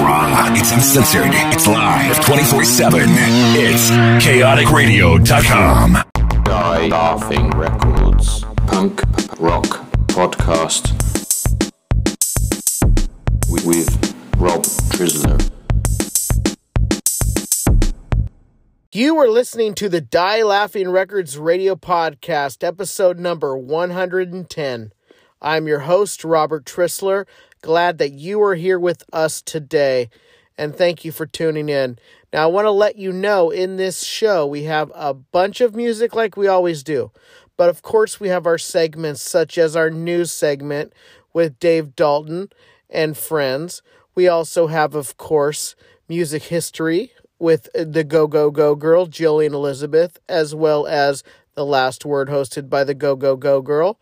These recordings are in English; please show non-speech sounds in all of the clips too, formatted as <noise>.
raw. It's uncensored. It's live 24 7. It's chaoticradio.com. Die Laughing Records. Punk Rock Podcast. With, with Rob Trisler. You are listening to the Die Laughing Records radio podcast, episode number 110. I'm your host, Robert Trisler. Glad that you are here with us today, and thank you for tuning in. Now, I want to let you know in this show we have a bunch of music like we always do, but of course, we have our segments such as our news segment with Dave Dalton and friends. We also have, of course, music history with the Go Go Go Girl, Jillian Elizabeth, as well as The Last Word hosted by the Go Go Go Girl.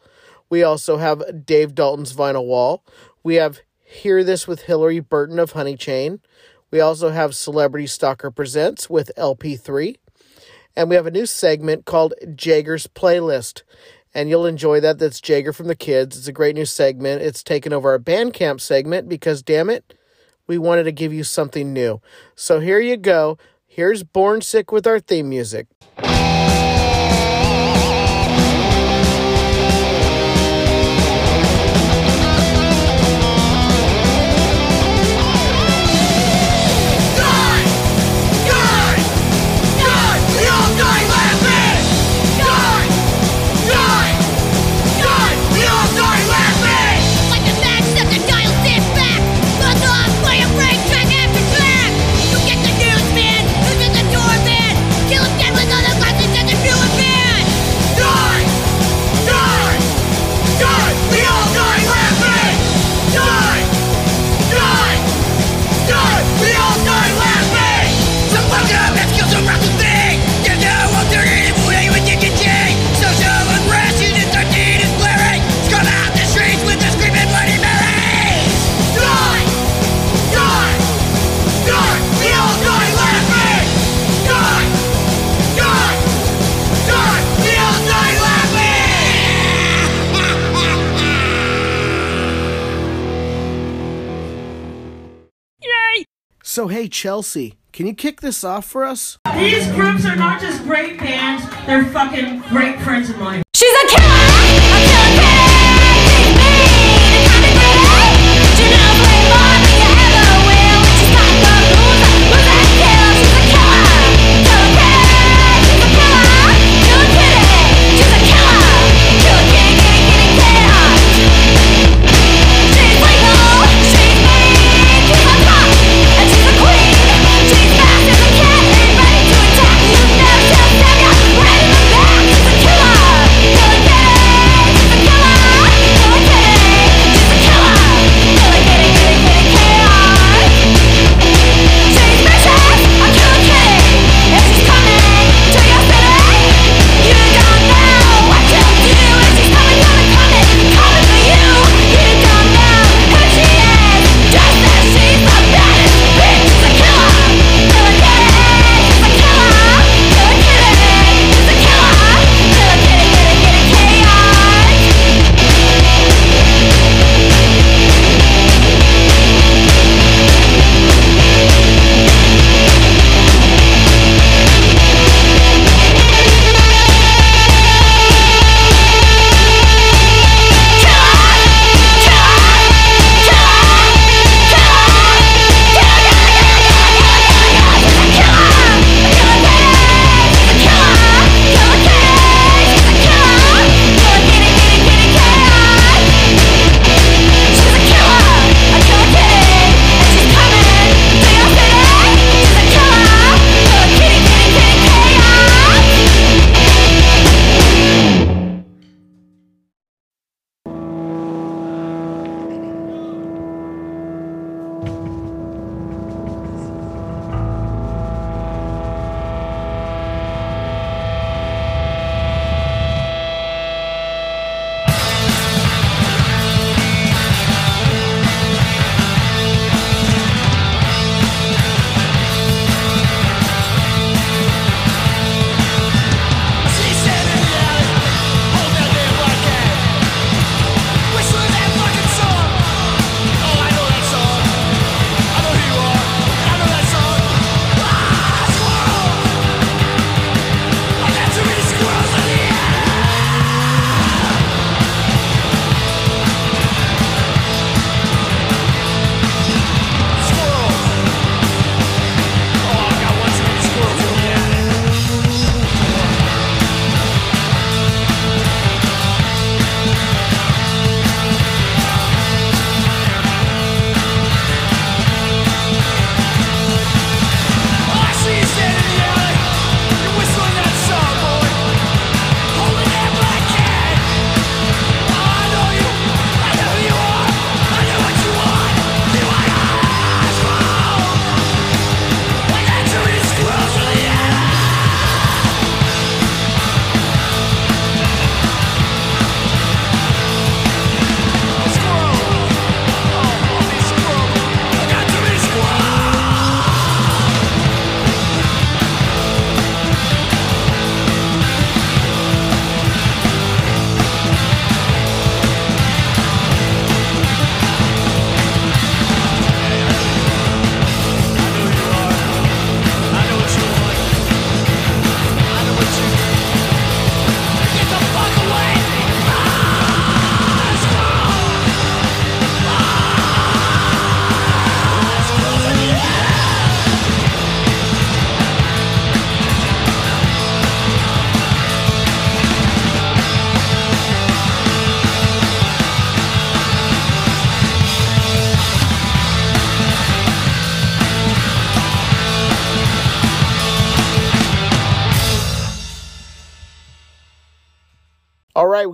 We also have Dave Dalton's Vinyl Wall. We have Hear This with Hillary Burton of Honeychain. We also have Celebrity Stalker Presents with LP3. And we have a new segment called Jagger's Playlist. And you'll enjoy that. That's Jagger from the Kids. It's a great new segment. It's taken over our Bandcamp segment because, damn it, we wanted to give you something new. So here you go. Here's Born Sick with our theme music. So, hey, Chelsea, can you kick this off for us? These groups are not just great bands, they're fucking great friends of mine. She's a killer! A killer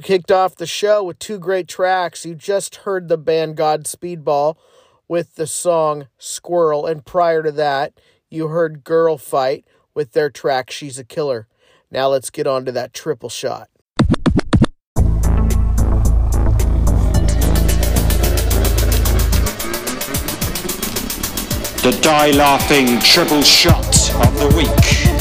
kicked off the show with two great tracks. You just heard the band Godspeed Ball with the song Squirrel, and prior to that, you heard Girl Fight with their track She's a Killer. Now let's get on to that triple shot. The Die Laughing Triple Shot of the Week.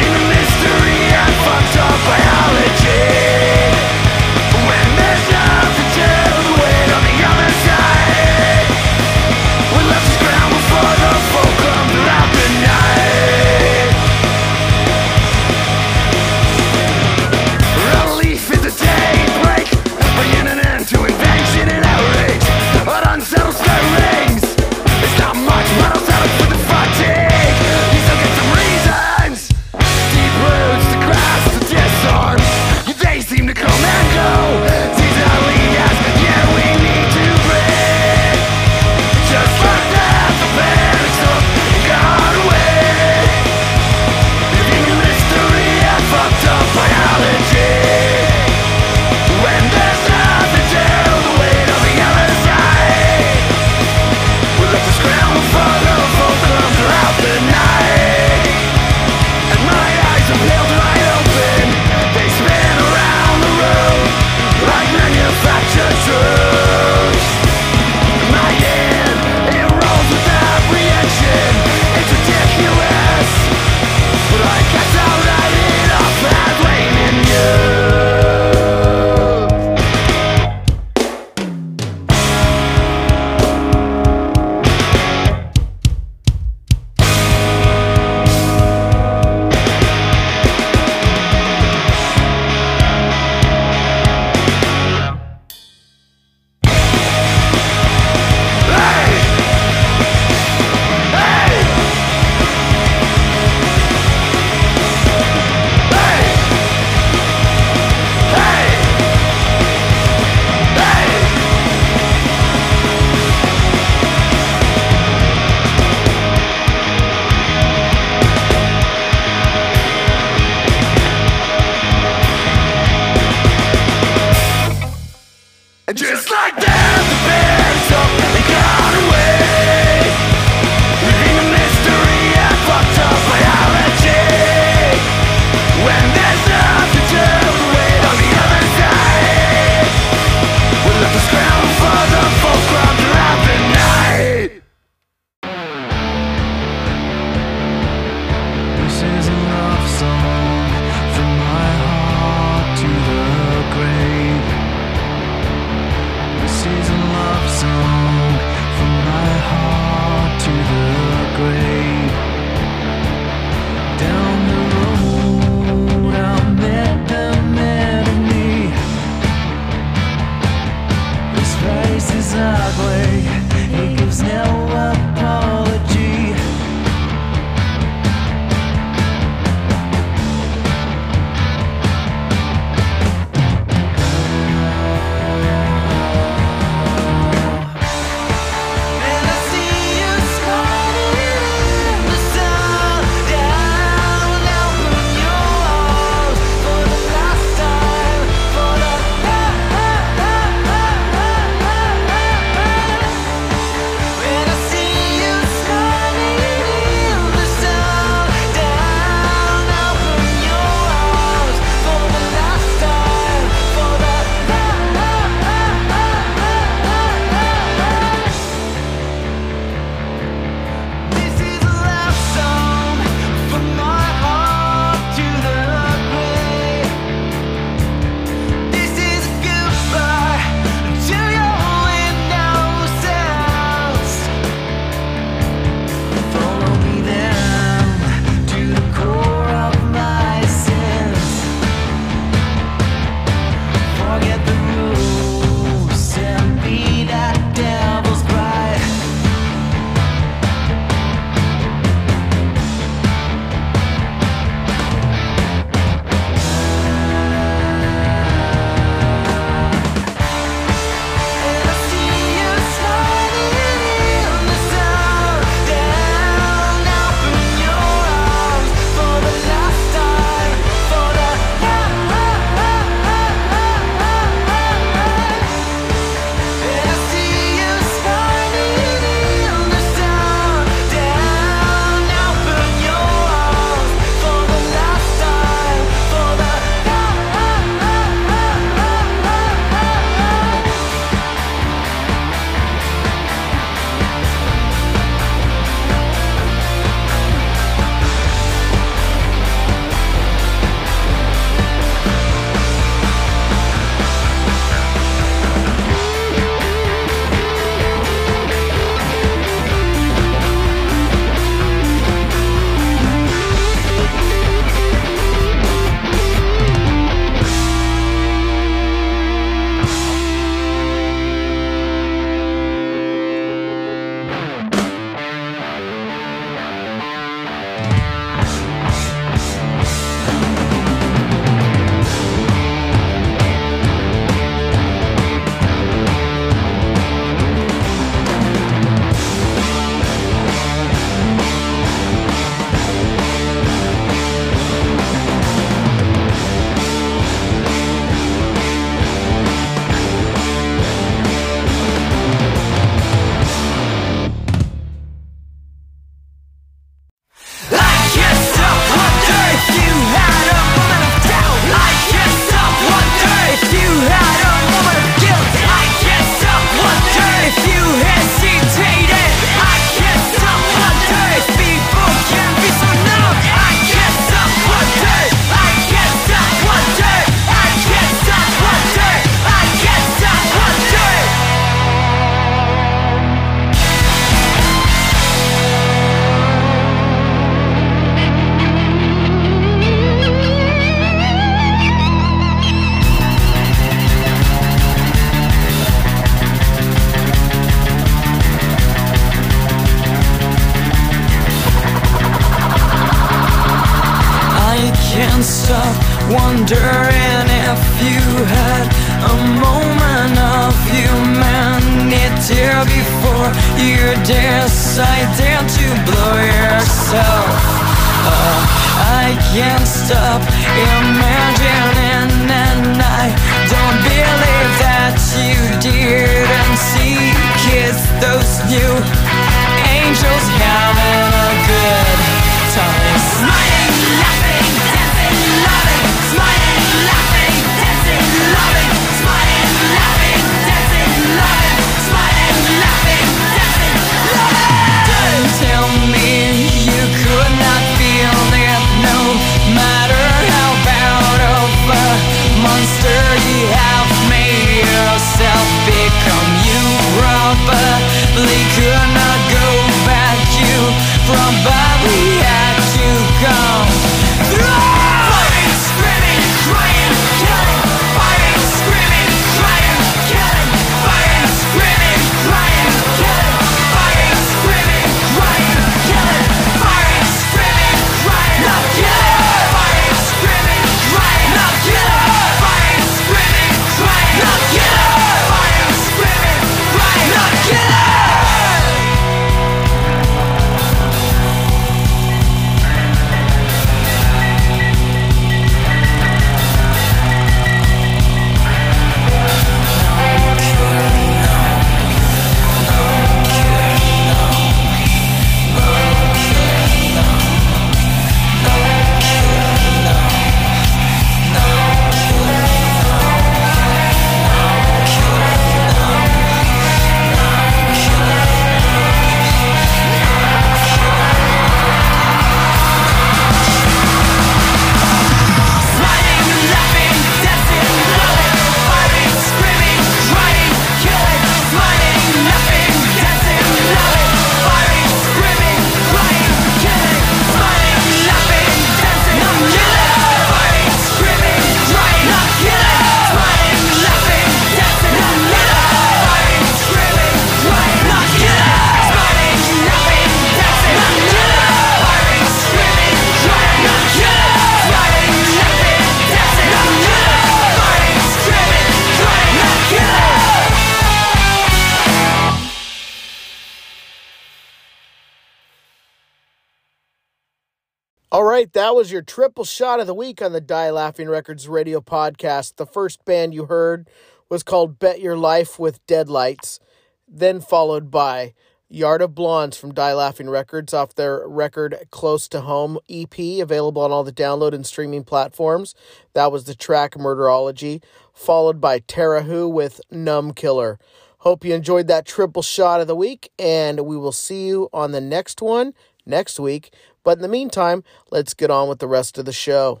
Your triple shot of the week on the Die Laughing Records radio podcast. The first band you heard was called Bet Your Life with Deadlights, then followed by Yard of Blondes from Die Laughing Records off their record Close to Home EP, available on all the download and streaming platforms. That was the track Murderology, followed by Terra Who with Numb Killer. Hope you enjoyed that triple shot of the week, and we will see you on the next one next week. But in the meantime, let's get on with the rest of the show.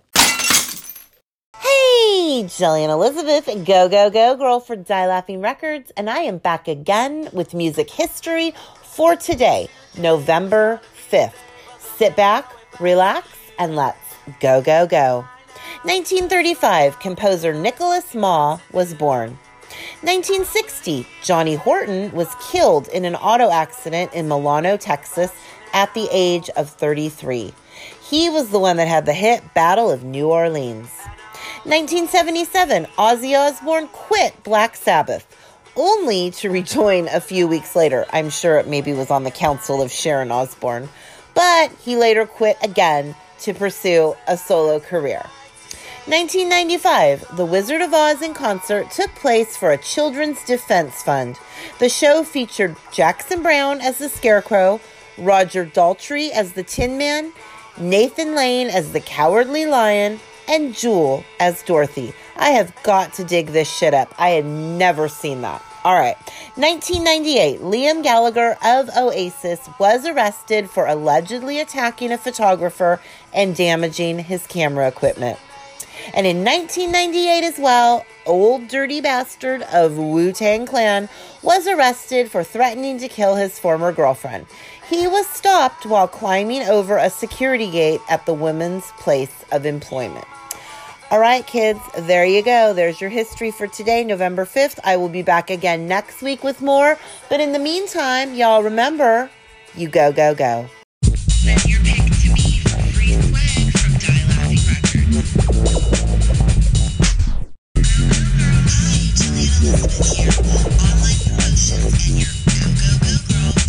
Hey, Jillian Elizabeth, go, go, go, girl for Die Laughing Records, and I am back again with music history for today, November 5th. Sit back, relax, and let's go, go, go. 1935, composer Nicholas Maw was born. 1960, Johnny Horton was killed in an auto accident in Milano, Texas, at the age of 33. He was the one that had the hit Battle of New Orleans. 1977, Ozzy Osbourne quit Black Sabbath, only to rejoin a few weeks later. I'm sure it maybe was on the counsel of Sharon Osbourne, but he later quit again to pursue a solo career. 1995, The Wizard of Oz in concert took place for a Children's Defense Fund. The show featured Jackson Browne as the Scarecrow, Roger Daltrey as the Tin Man, Nathan Lane as the Cowardly Lion, and Jewel as Dorothy. I have got to dig this shit up. I had never seen that. All right. 1998, Liam Gallagher of Oasis was arrested for allegedly attacking a photographer and damaging his camera equipment. And in 1998 as well, Old Dirty Bastard of Wu Tang Clan was arrested for threatening to kill his former girlfriend. He was stopped while climbing over a security gate at the women's place of employment. All right, kids, there you go. There's your history for today, November 5th. I will be back again next week with more. But in the meantime, y'all remember you go, go, go. Here. Online and your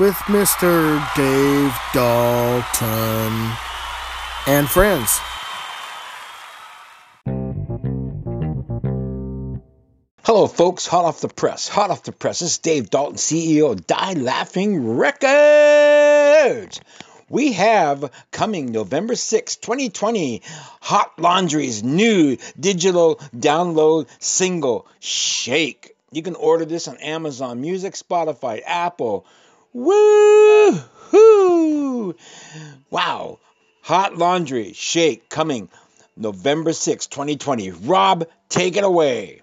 with Mr. Dave Dalton and friends. Hello, folks. Hot off the press. Hot off the press. This is Dave Dalton, CEO of Die Laughing Records. We have coming November 6, 2020, Hot Laundry's new digital download single, Shake. You can order this on Amazon Music, Spotify, Apple. Woo hoo! Wow. Hot Laundry, Shake, coming November 6, 2020. Rob, take it away.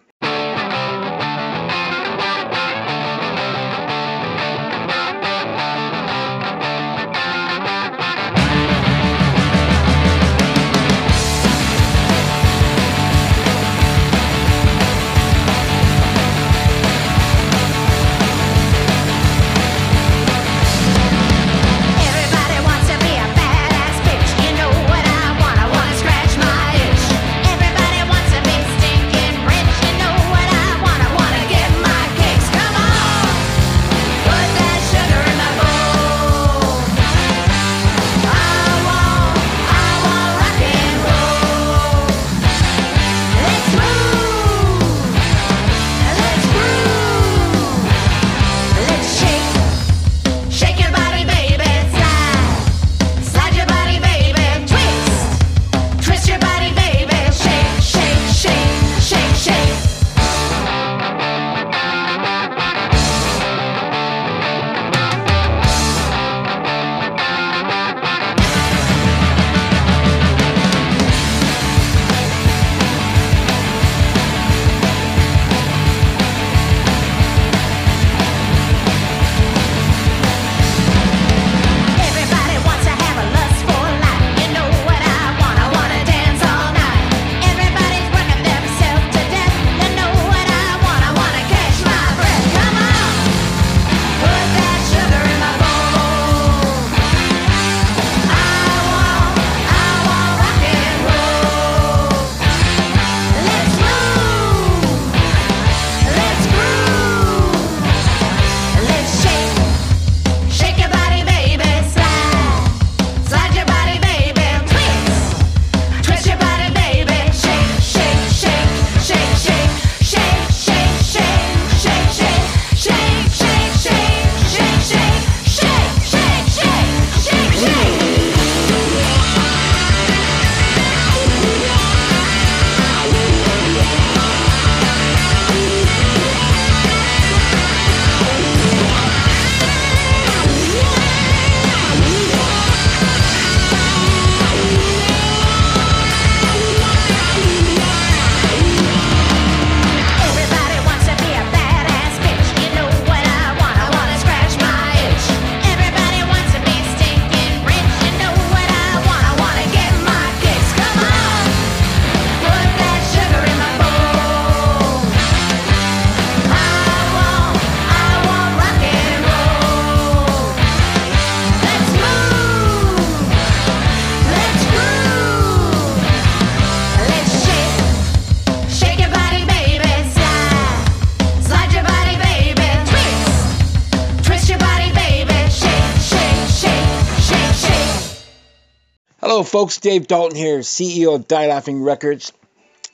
Folks. Dave Dalton here, CEO of Die Laughing Records.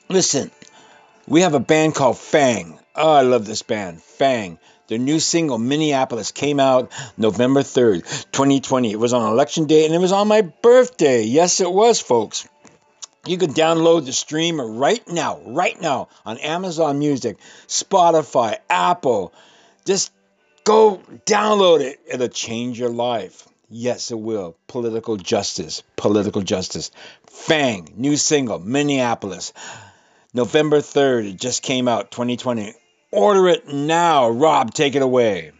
Listen, we have a band called Fang. Oh, I love this band, Fang. Their new single, Minneapolis, came out November 3rd, 2020. It was on election day and it was on my birthday. Yes, it was, folks. You can download the stream right now, right now on Amazon Music, Spotify, Apple. Just go download it. It'll change your life. Yes, it will. Political justice. Political justice. Fang, new single, Minneapolis. November 3rd, it just came out, 2020. Order it now. Rob, take it away.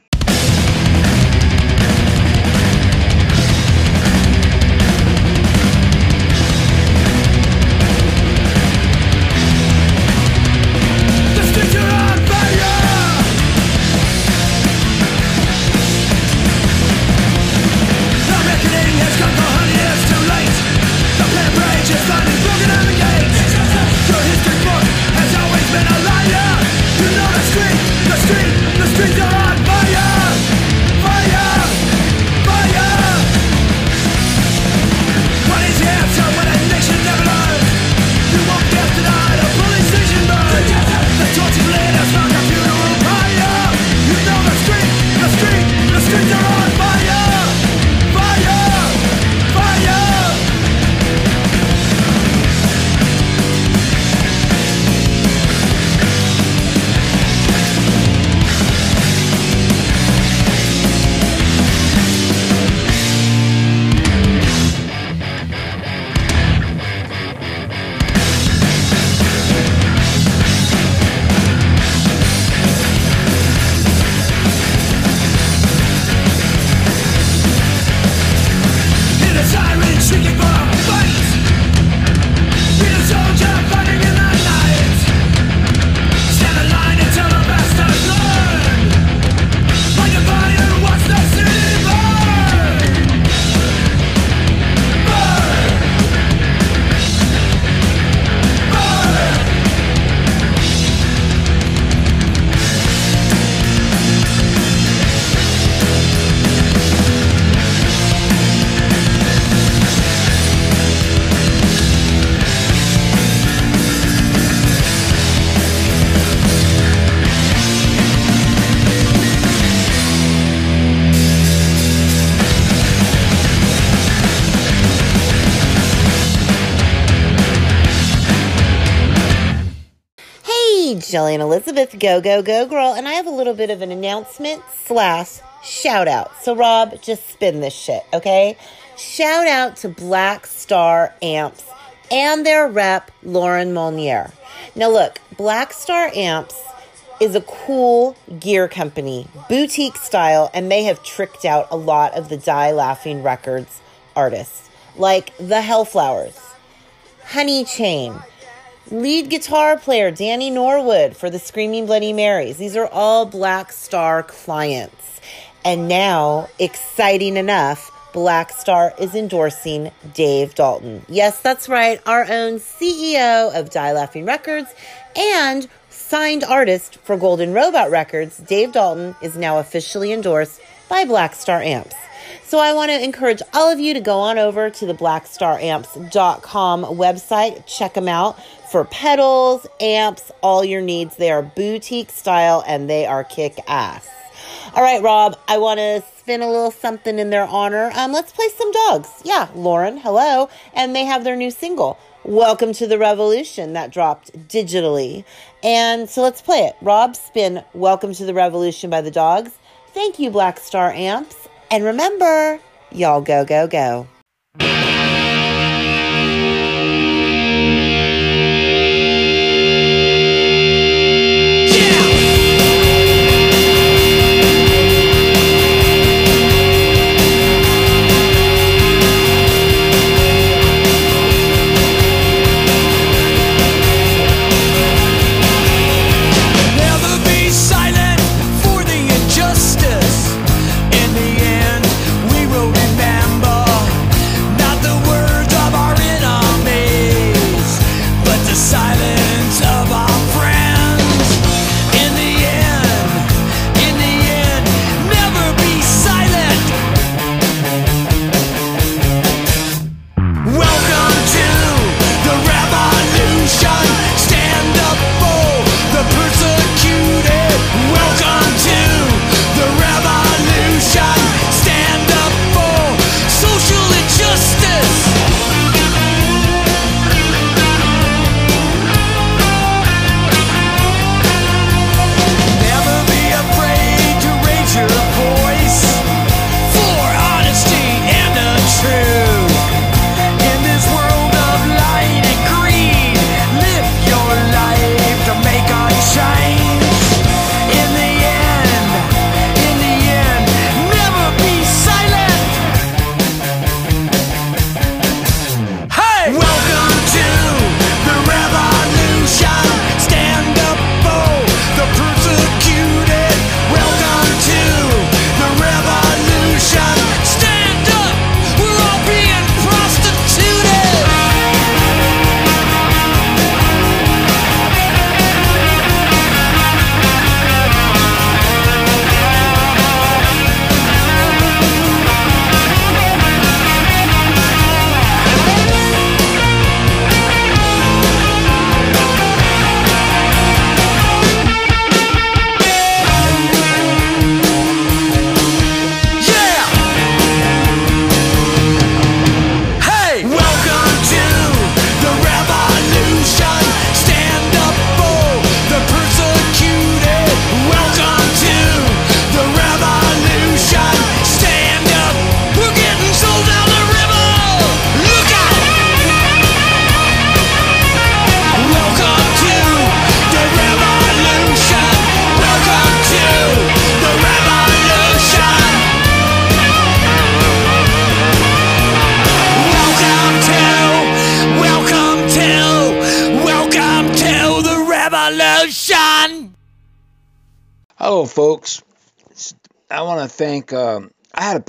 Jillian Elizabeth, go, go, go, girl. And I have a little bit of an announcement slash shout out. So, Rob, just spin this shit, okay? Shout out to Black Star Amps and their rep, Lauren Molnier. Now, look, Black Star Amps is a cool gear company, boutique style, and they have tricked out a lot of the Die Laughing Records artists, like the Hellflowers, Honey Chain, lead guitar player Danny Norwood for the Screaming Bloody Marys. These are all Black Star clients. And now, exciting enough, Black Star is endorsing Dave Dalton. Yes, that's right, our own CEO of Die Laughing Records and signed artist for Golden Robot Records, Dave Dalton is now officially endorsed by Black Star Amps. So I want to encourage all of you to go on over to the blackstaramps.com website, check them out for pedals, amps, all your needs. They are boutique style and they are kick ass. All right, Rob, I want to spin a little something in their honor. Um, let's play some dogs. Yeah, Lauren, hello. And they have their new single, Welcome to the Revolution, that dropped digitally. And so let's play it. Rob, spin Welcome to the Revolution by the Dogs. Thank you, Black Star Amps. And remember, y'all go, go, go.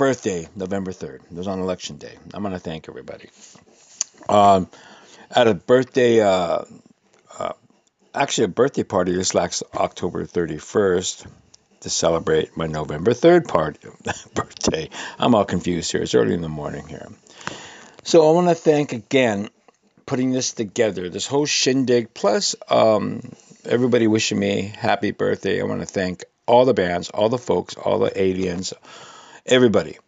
Birthday November 3rd. It was on election day. I'm going to thank everybody. Um, had a birthday, uh, uh, actually, a birthday party this last October 31st to celebrate my November 3rd party, <laughs> birthday. I'm all confused here. It's early in the morning here. So I want to thank again putting this together, this whole shindig, plus um, everybody wishing me happy birthday. I want to thank all the bands, all the folks, all the aliens, everybody.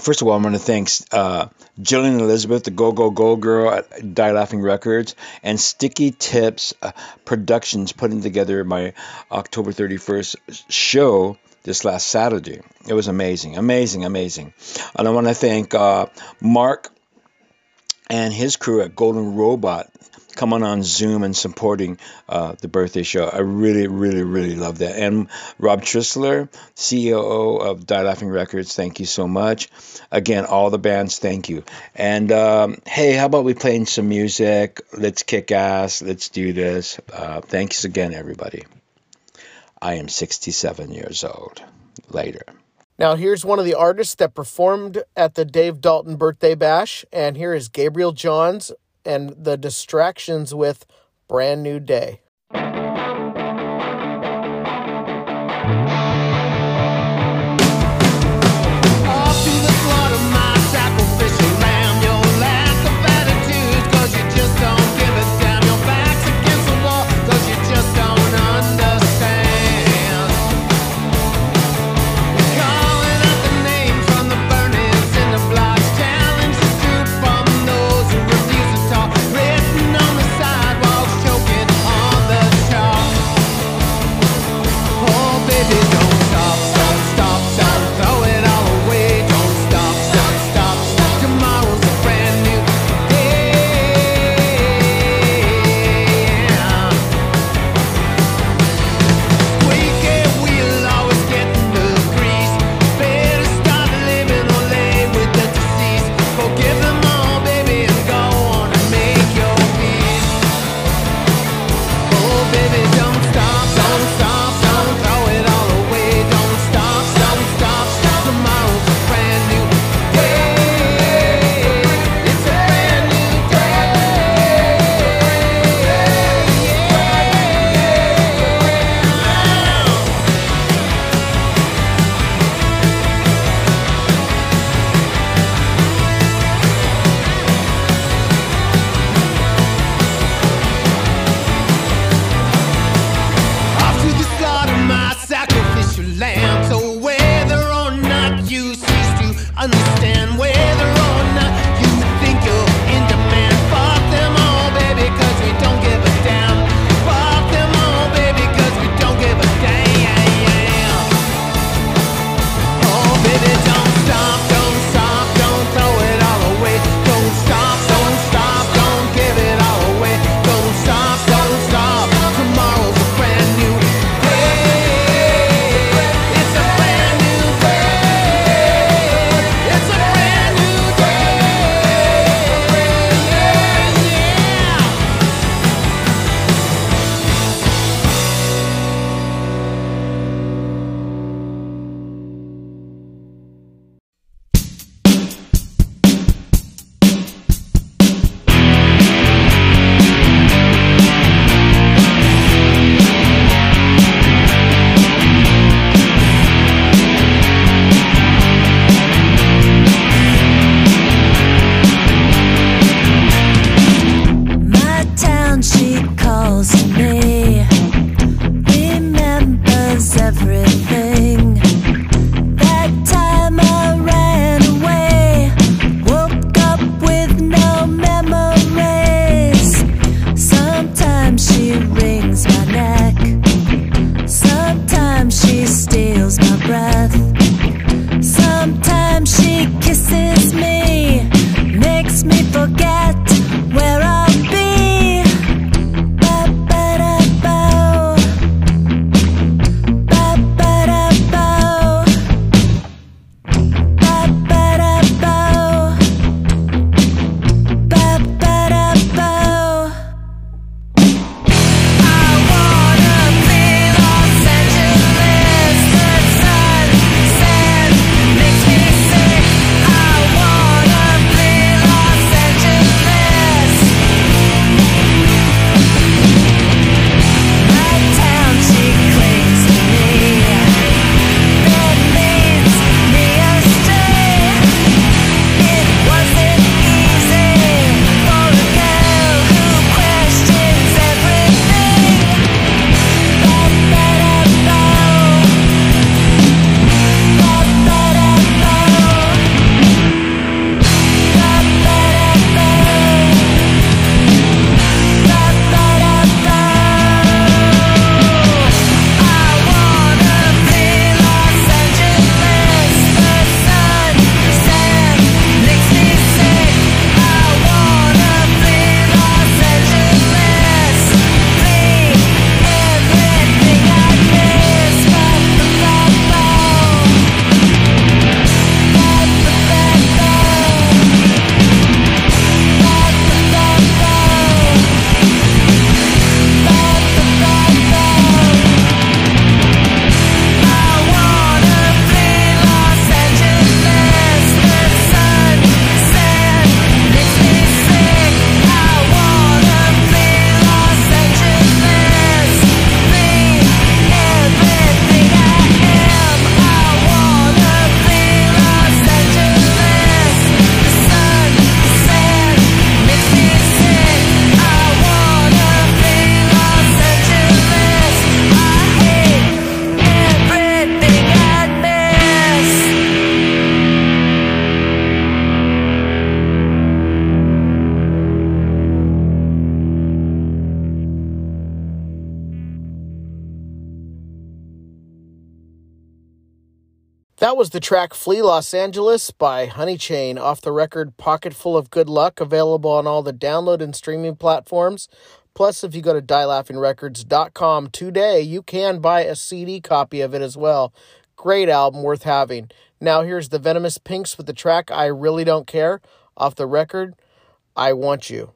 First of all, I want to thank uh, Jillian Elizabeth, the Go Go Go Girl at Die Laughing Records, and Sticky Tips uh, Productions putting together my October 31st show this last Saturday. It was amazing, amazing, amazing. And I want to thank uh, Mark and his crew at Golden Robot coming on Zoom and supporting uh, the birthday show. I really, really, really love that. And Rob Trisler, CEO of Die Laughing Records, thank you so much. Again, all the bands, thank you. And um, hey, how about we playing some music? Let's kick ass. Let's do this. Uh, thanks again, everybody. I am 67 years old. Later. Now, here's one of the artists that performed at the Dave Dalton Birthday Bash, and here is Gabriel Johns and the Distractions with Brand New Day. was the track Flee Los Angeles by Honeychain off the record "Pocket Full of Good Luck, available on all the download and streaming platforms. Plus, if you go to dielaughingrecords.com today, you can buy a CD copy of it as well. Great album, worth having. Now, here's the Venomous Pinks with the track I Really Don't Care off the record I Want You.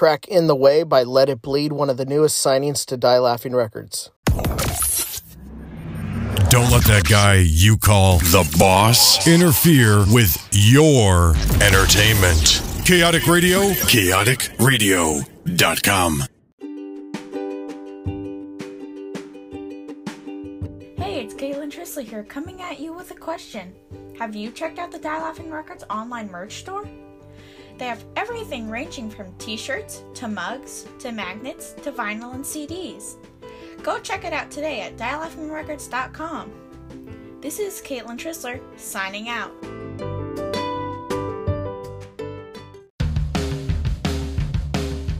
Track In the Way by Let It Bleed, one of the newest signings to Die Laughing Records. Don't let that guy you call the boss interfere with your entertainment. Chaotic Radio, chaoticradio.com. Hey, it's Caitlin Trisler here, coming at you with a question. Have you checked out the Die Laughing Records online merch store? They have everything ranging from t shirts to mugs to magnets to vinyl and CDs. Go check it out today at dielaughingrecords.com. This is Caitlin Trisler signing out.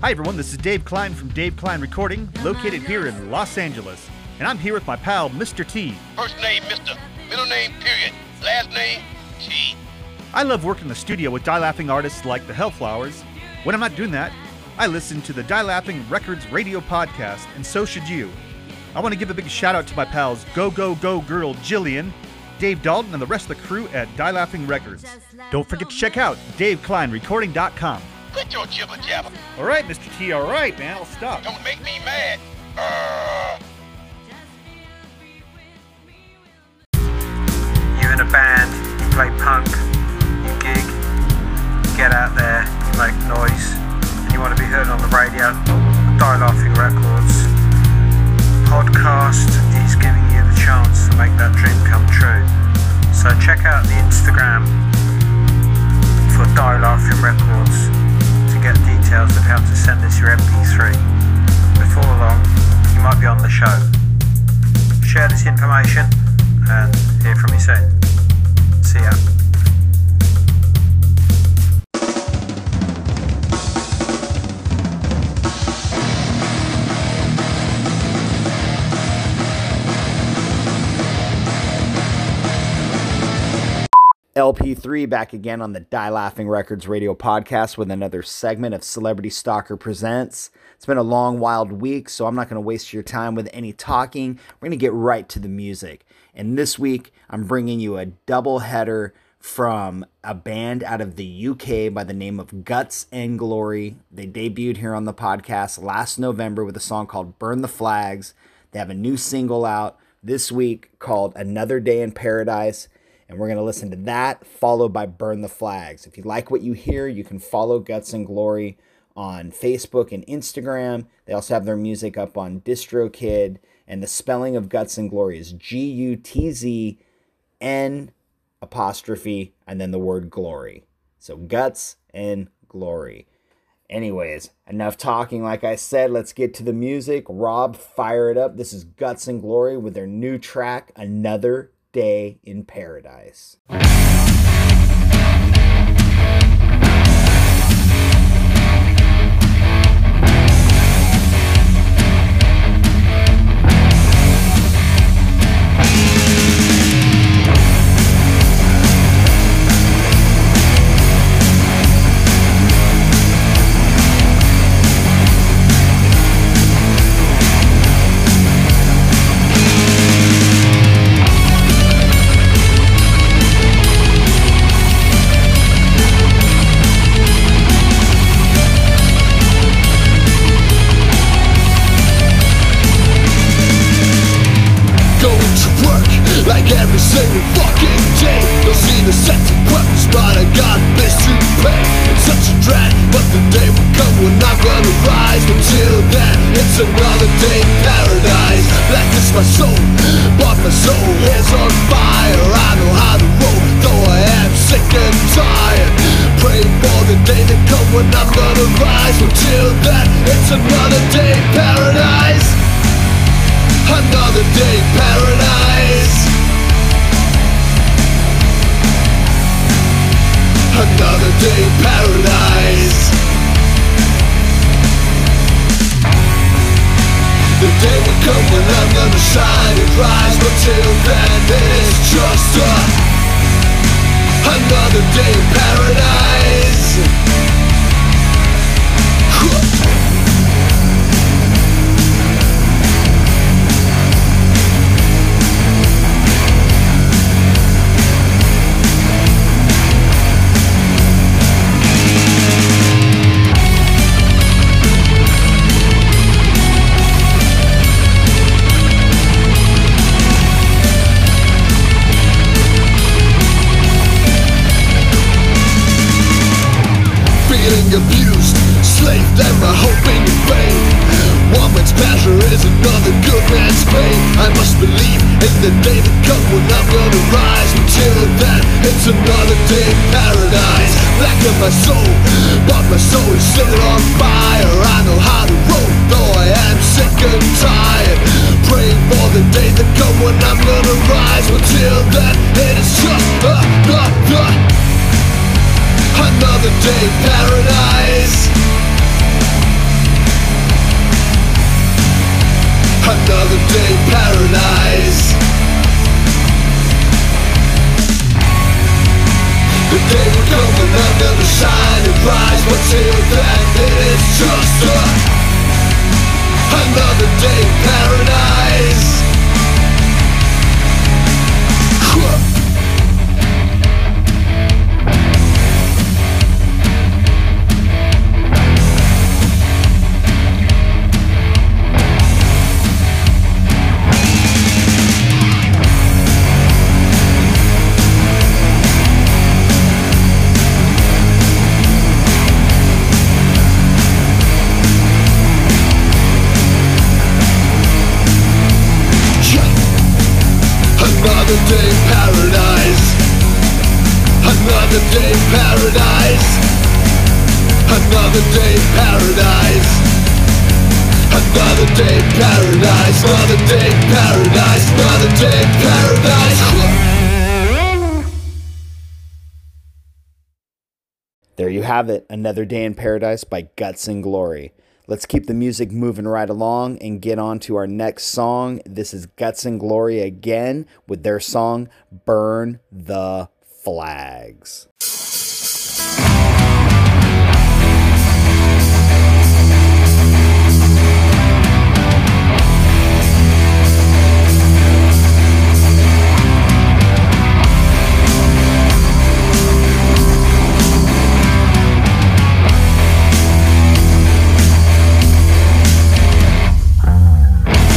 Hi, everyone. This is Dave Klein from Dave Klein Recording, located here in Los Angeles. And I'm here with my pal, Mr. T. First name, Mr. Middle name, period. Last name, T. I love working in the studio with die laughing artists like the Hellflowers. When I'm not doing that, I listen to the Die Laughing Records radio podcast, and so should you. I want to give a big shout out to my pals Go Go Go Girl Jillian, Dave Dalton, and the rest of the crew at Die Laughing Records. Don't forget to check out DaveKleinRecording.com. Quit your jibber jabber. All right, Mr. T, all right, man, I'll stop. Don't make me mad. Uh, You're in a band, you play punk, you gig, you get out there, you make noise, and you want to be heard on the radio. Die Laughing Records podcast is giving you the chance to make that dream come true. So check out the Instagram for Die Laughing Records to get details of how to send us your MP3. Before long, you might be on the show. Share this information and hear from you soon. See ya. LP3 back again on the Die Laughing Records radio podcast with another segment of Celebrity Stalker Presents. It's been a long, wild week, so I'm not going to waste your time with any talking. We're going to get right to the music. And this week, I'm bringing you a double header from a band out of the UK by the name of Guts and Glory. They debuted here on the podcast last November with a song called Burn the Flags. They have a new single out this week called Another Day in Paradise. And we're going to listen to that, followed by Burn the Flags. If you like what you hear, you can follow Guts and Glory on Facebook and Instagram. They also have their music up on DistroKid. And the spelling of Guts and Glory is G U T Z N apostrophe and then the word glory. So Guts and Glory. Anyways, enough talking. Like I said, let's get to the music. Rob, fire it up. This is Guts and Glory with their new track, Another Day in Paradise. Gonna rise. Until then, it's another day in paradise. Black is my soul, but my soul is on fire. I know how to roll, though I am sick and tired. Pray for the day to come when I'm gonna rise. Until then, it's another day in paradise. Another day in paradise Another day in paradise The day will come when I'm gonna shine and rise But till then it's just a Another day in paradise another good man's pain. I must believe in the day that comes when I'm gonna rise. Until then, it's another day in paradise. Black in my soul, but my soul is still on fire. I know how to roll, though I am sick and tired. Praying for the day that comes when I'm gonna rise. Until then, it is just uh, uh, uh, another day in paradise. Another day paradise. The day will come when I'm gonna shine and rise But till then it is just a, Another day paradise day in paradise. Another day in paradise. Another day in paradise. Another day in paradise. Another day in paradise. There you have it, Another Day in Paradise by Guts and Glory. Let's keep the music moving right along and get on to our next song. This is Guts and Glory again with their song Burn the Flags.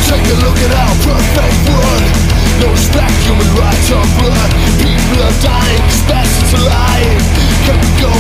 Take a look at our perfect world No respect, human rights or blood Are dying, bastards are lying Can we go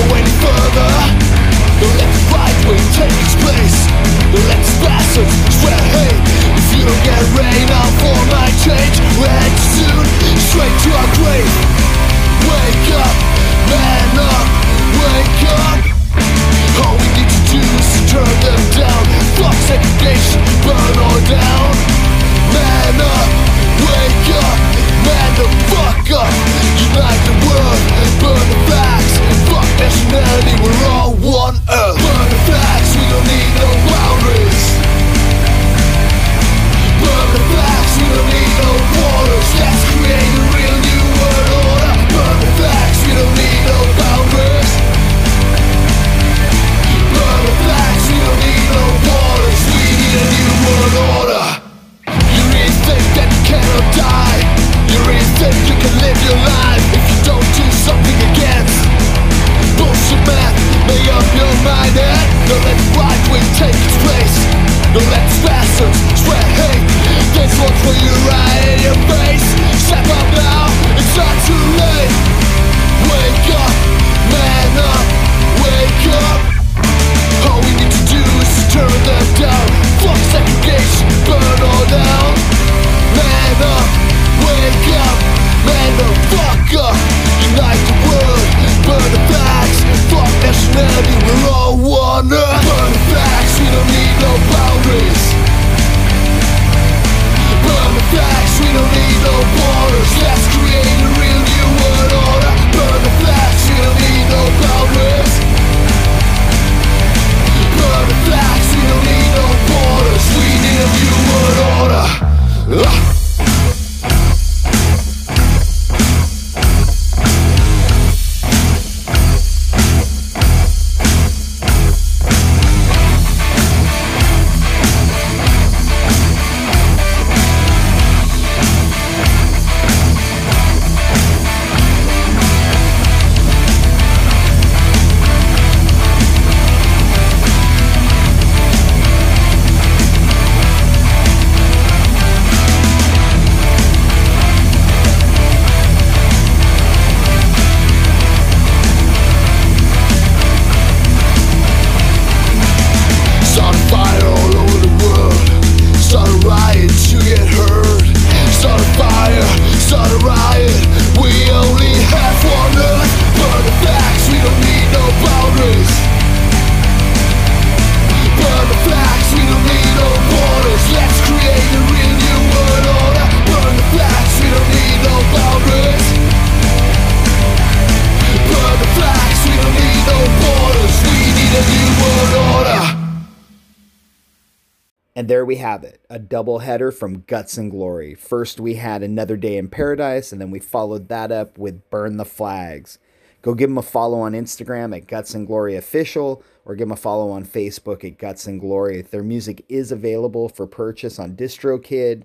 from Guts and Glory. First, we had Another Day in Paradise, and then we followed that up with Burn the Flags. Go give them a follow on Instagram at Guts and Glory Official, or give them a follow on Facebook at Guts and Glory. Their music is available for purchase on DistroKid,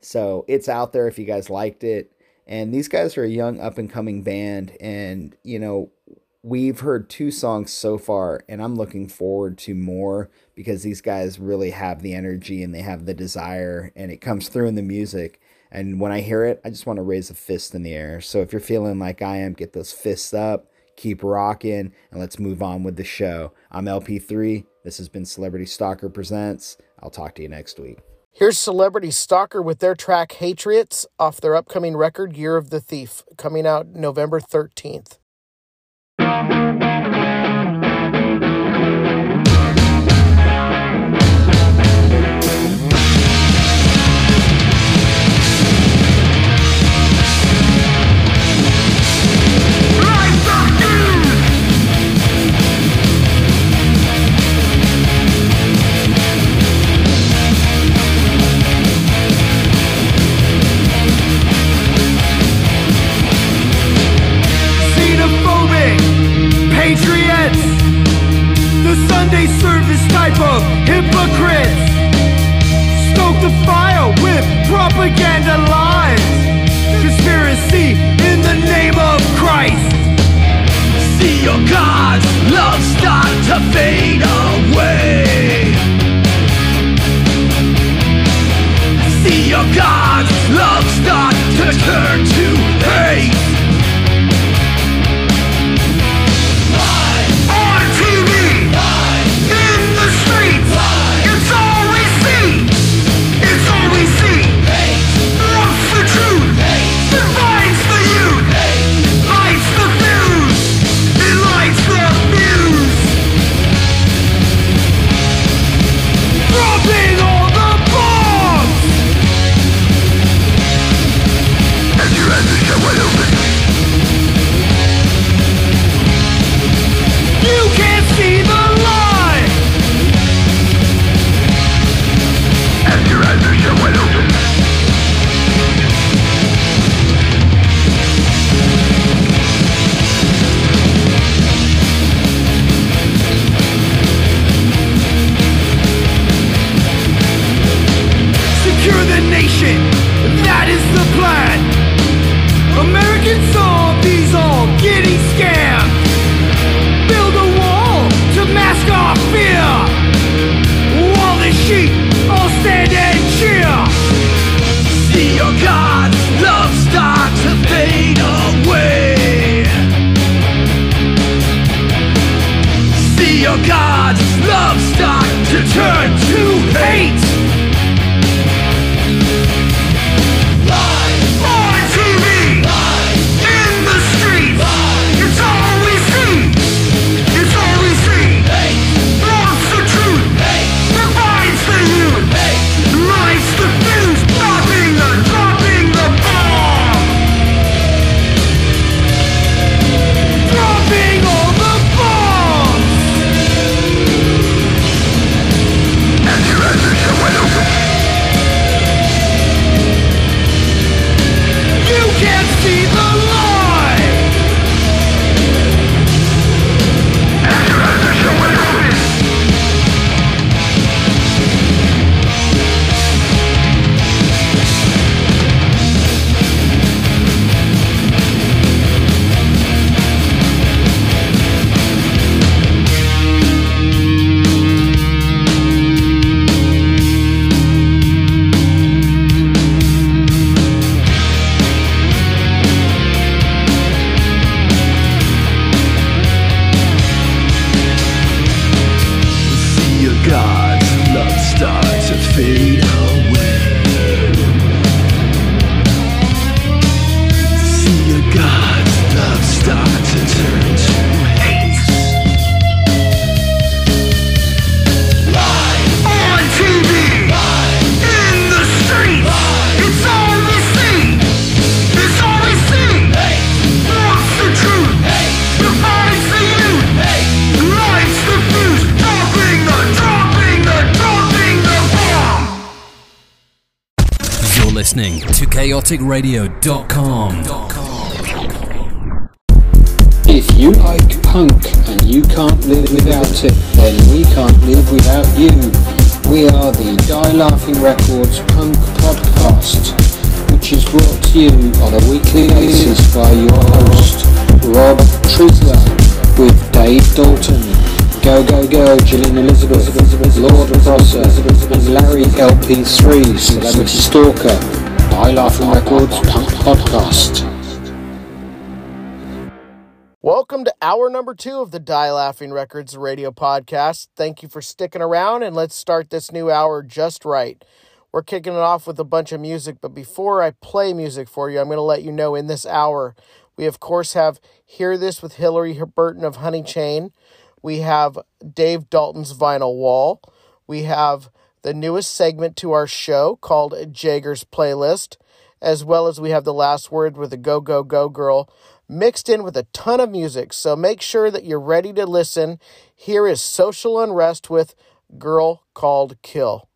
so it's out there if you guys liked it. And these guys are a young up and coming band, and you know, we've heard two songs so far, and I'm looking forward to more because these guys really have the energy and they have the desire, and it comes through in the music. And when I hear it, I just want to raise a fist in the air. So if you're feeling like I am, get those fists up, keep rocking, and let's move on with the show. I'm LP3. This has been Celebrity Stalker Presents. I'll talk to you next week. Here's Celebrity Stalker with their track Hatriots off their upcoming record Year of the Thief, coming out November 13th. chaoticradio.com. If you like punk and you can't live without it, then we can't live without you. We are the Die Laughing Records Punk Podcast, which is brought to you on a weekly basis by your host, Rob Trisler, with Dave Dalton, Go Go Go, Jillian Elizabeth, Lord Prosser, and Larry LP3, Celebrity Stalker. Die Laughing Records Punk Podcast. Welcome to hour number two of the Die Laughing Records radio podcast. Thank you for sticking around, and let's start this new hour just right. We're kicking it off with a bunch of music, but before I play music for you, I'm going to let you know in this hour, we of course have Hear This with Hillary Burton of Honey Chain. We have Dave Dalton's Vinyl Wall. We have the newest segment to our show called Jagger's Playlist, as well as we have the last word with the Go Go Go Girl mixed in with a ton of music. So make sure that you're ready to listen. Here is Social Unrest with Girl Called Kill.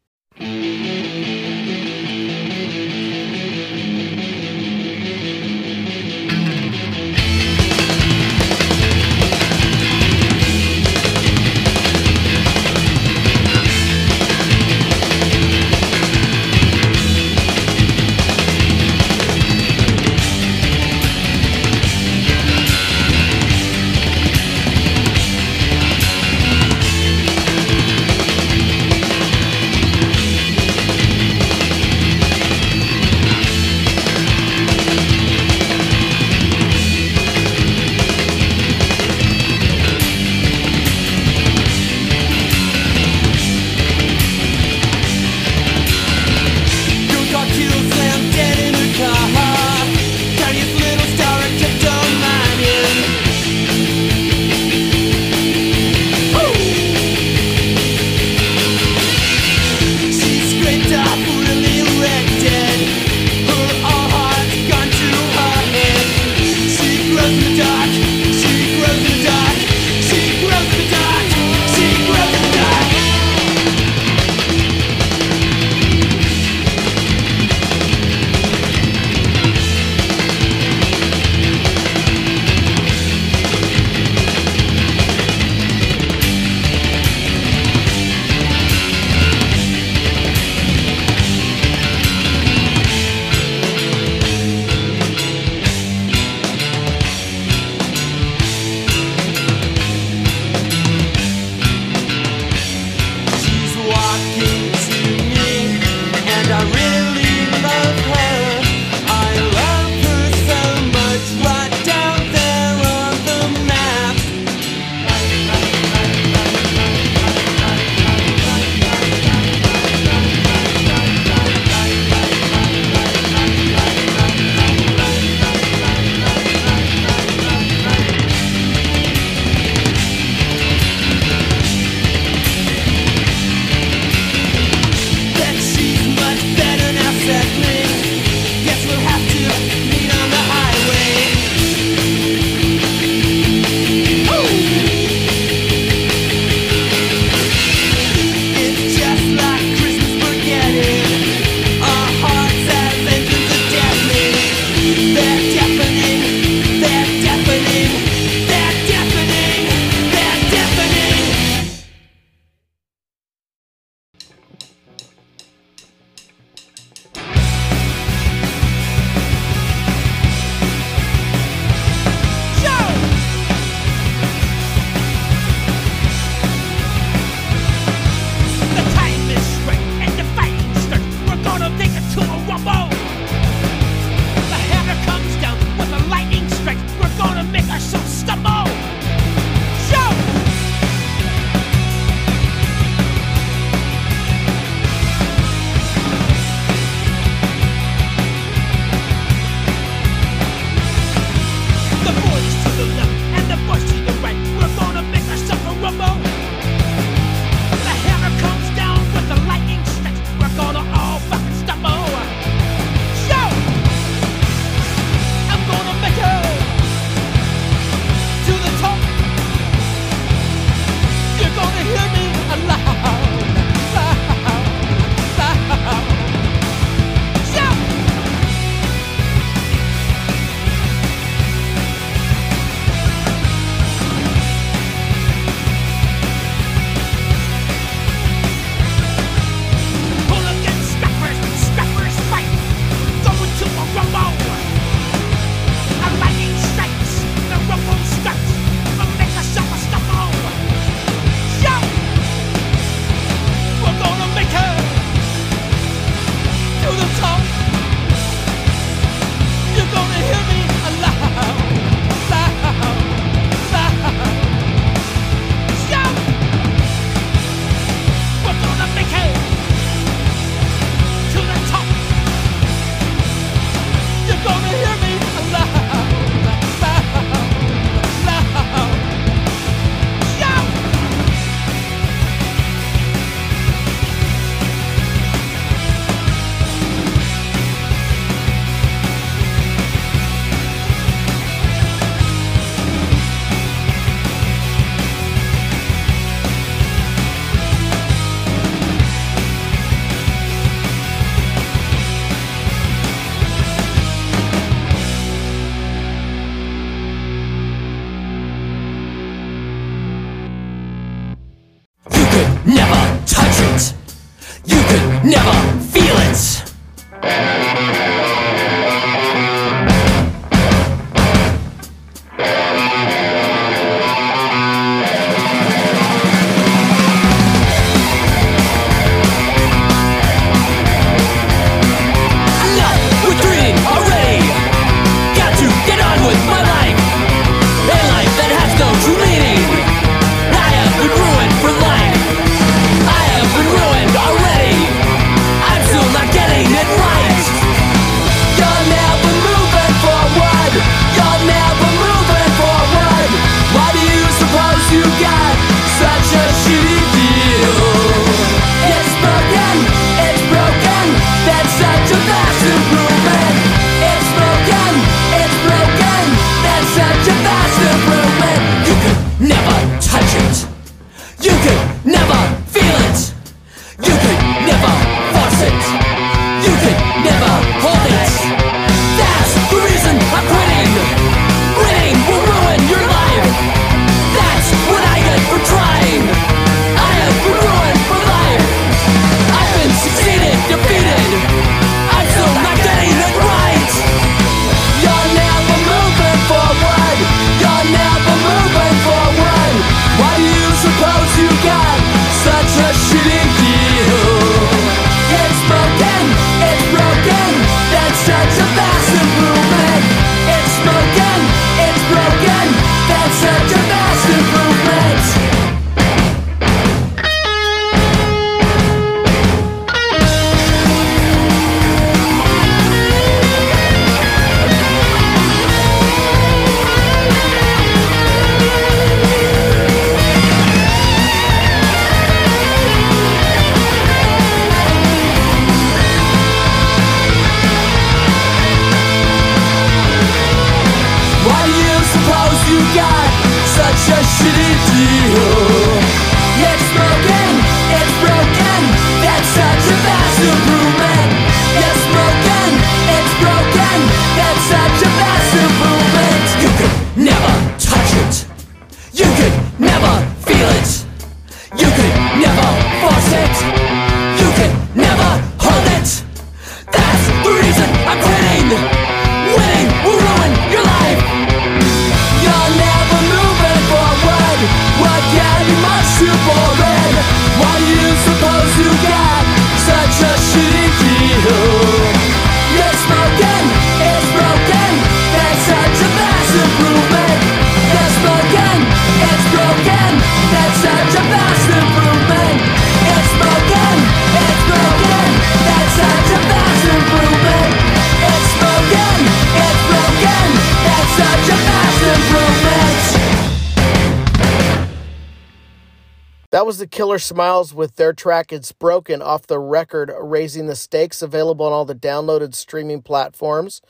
Killer Smiles with their track It's Broken off the record Raising the Stakes, available on all the downloaded streaming platforms.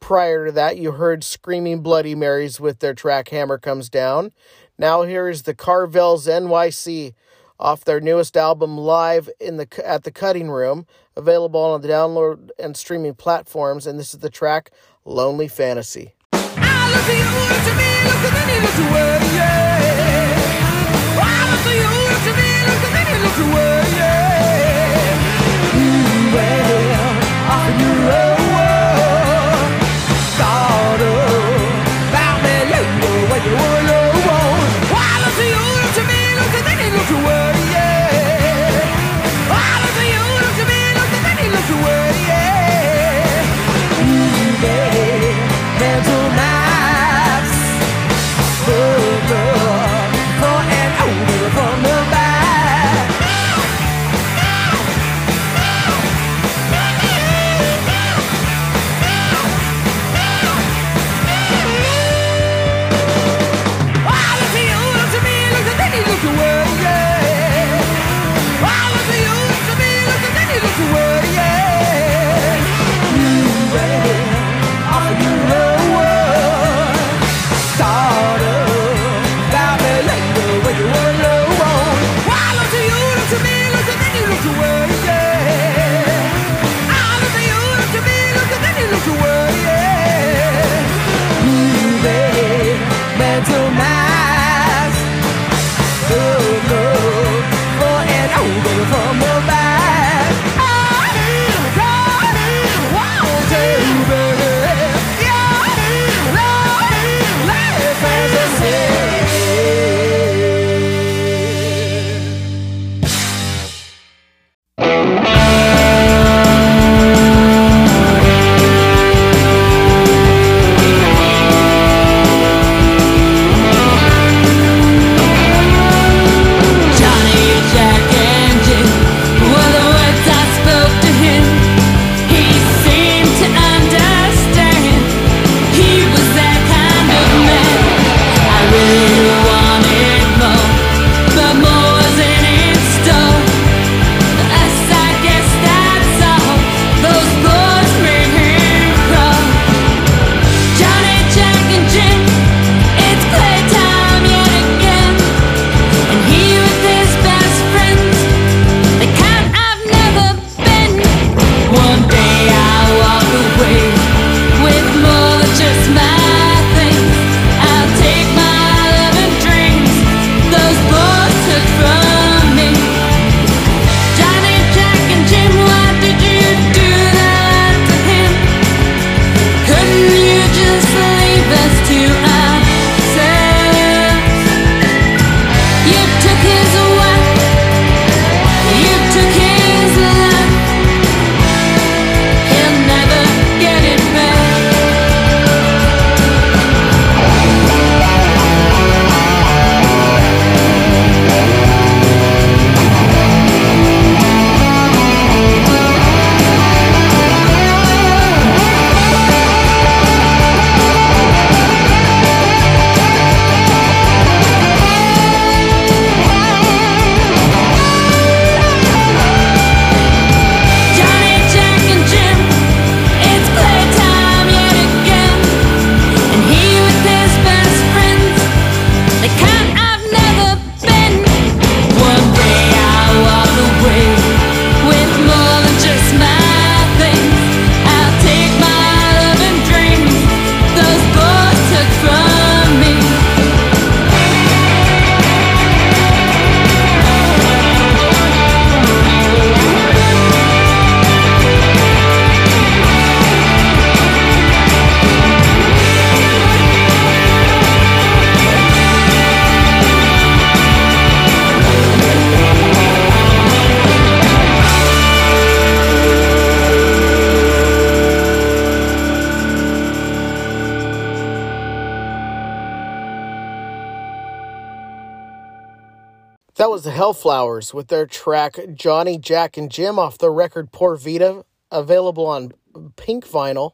Prior to that, you heard Screaming Bloody Marys with their track Hammer Comes Down. Now here is the Carvels NYC off their newest album Live in the at the Cutting Room, available on the download and streaming platforms, and this is the track Lonely Fantasy. away. Well, off your own. The Hellflowers with their track Johnny, Jack, and Jim off the record Poor Vita, available on pink vinyl.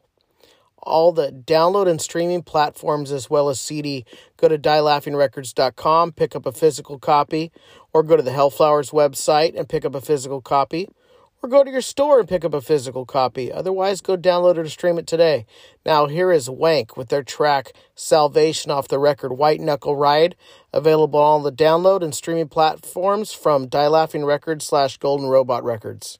All the download and streaming platforms as well as CD. Go to dielaughingrecords.com, pick up a physical copy, or go to the Hellflowers website and pick up a physical copy, or go to your store and pick up a physical copy. Otherwise, go download or stream it today. Now, here is Wank with their track Salvation off the record White Knuckle Ride, available on the download and streaming platforms from Die Laughing Records slash Golden Robot Records.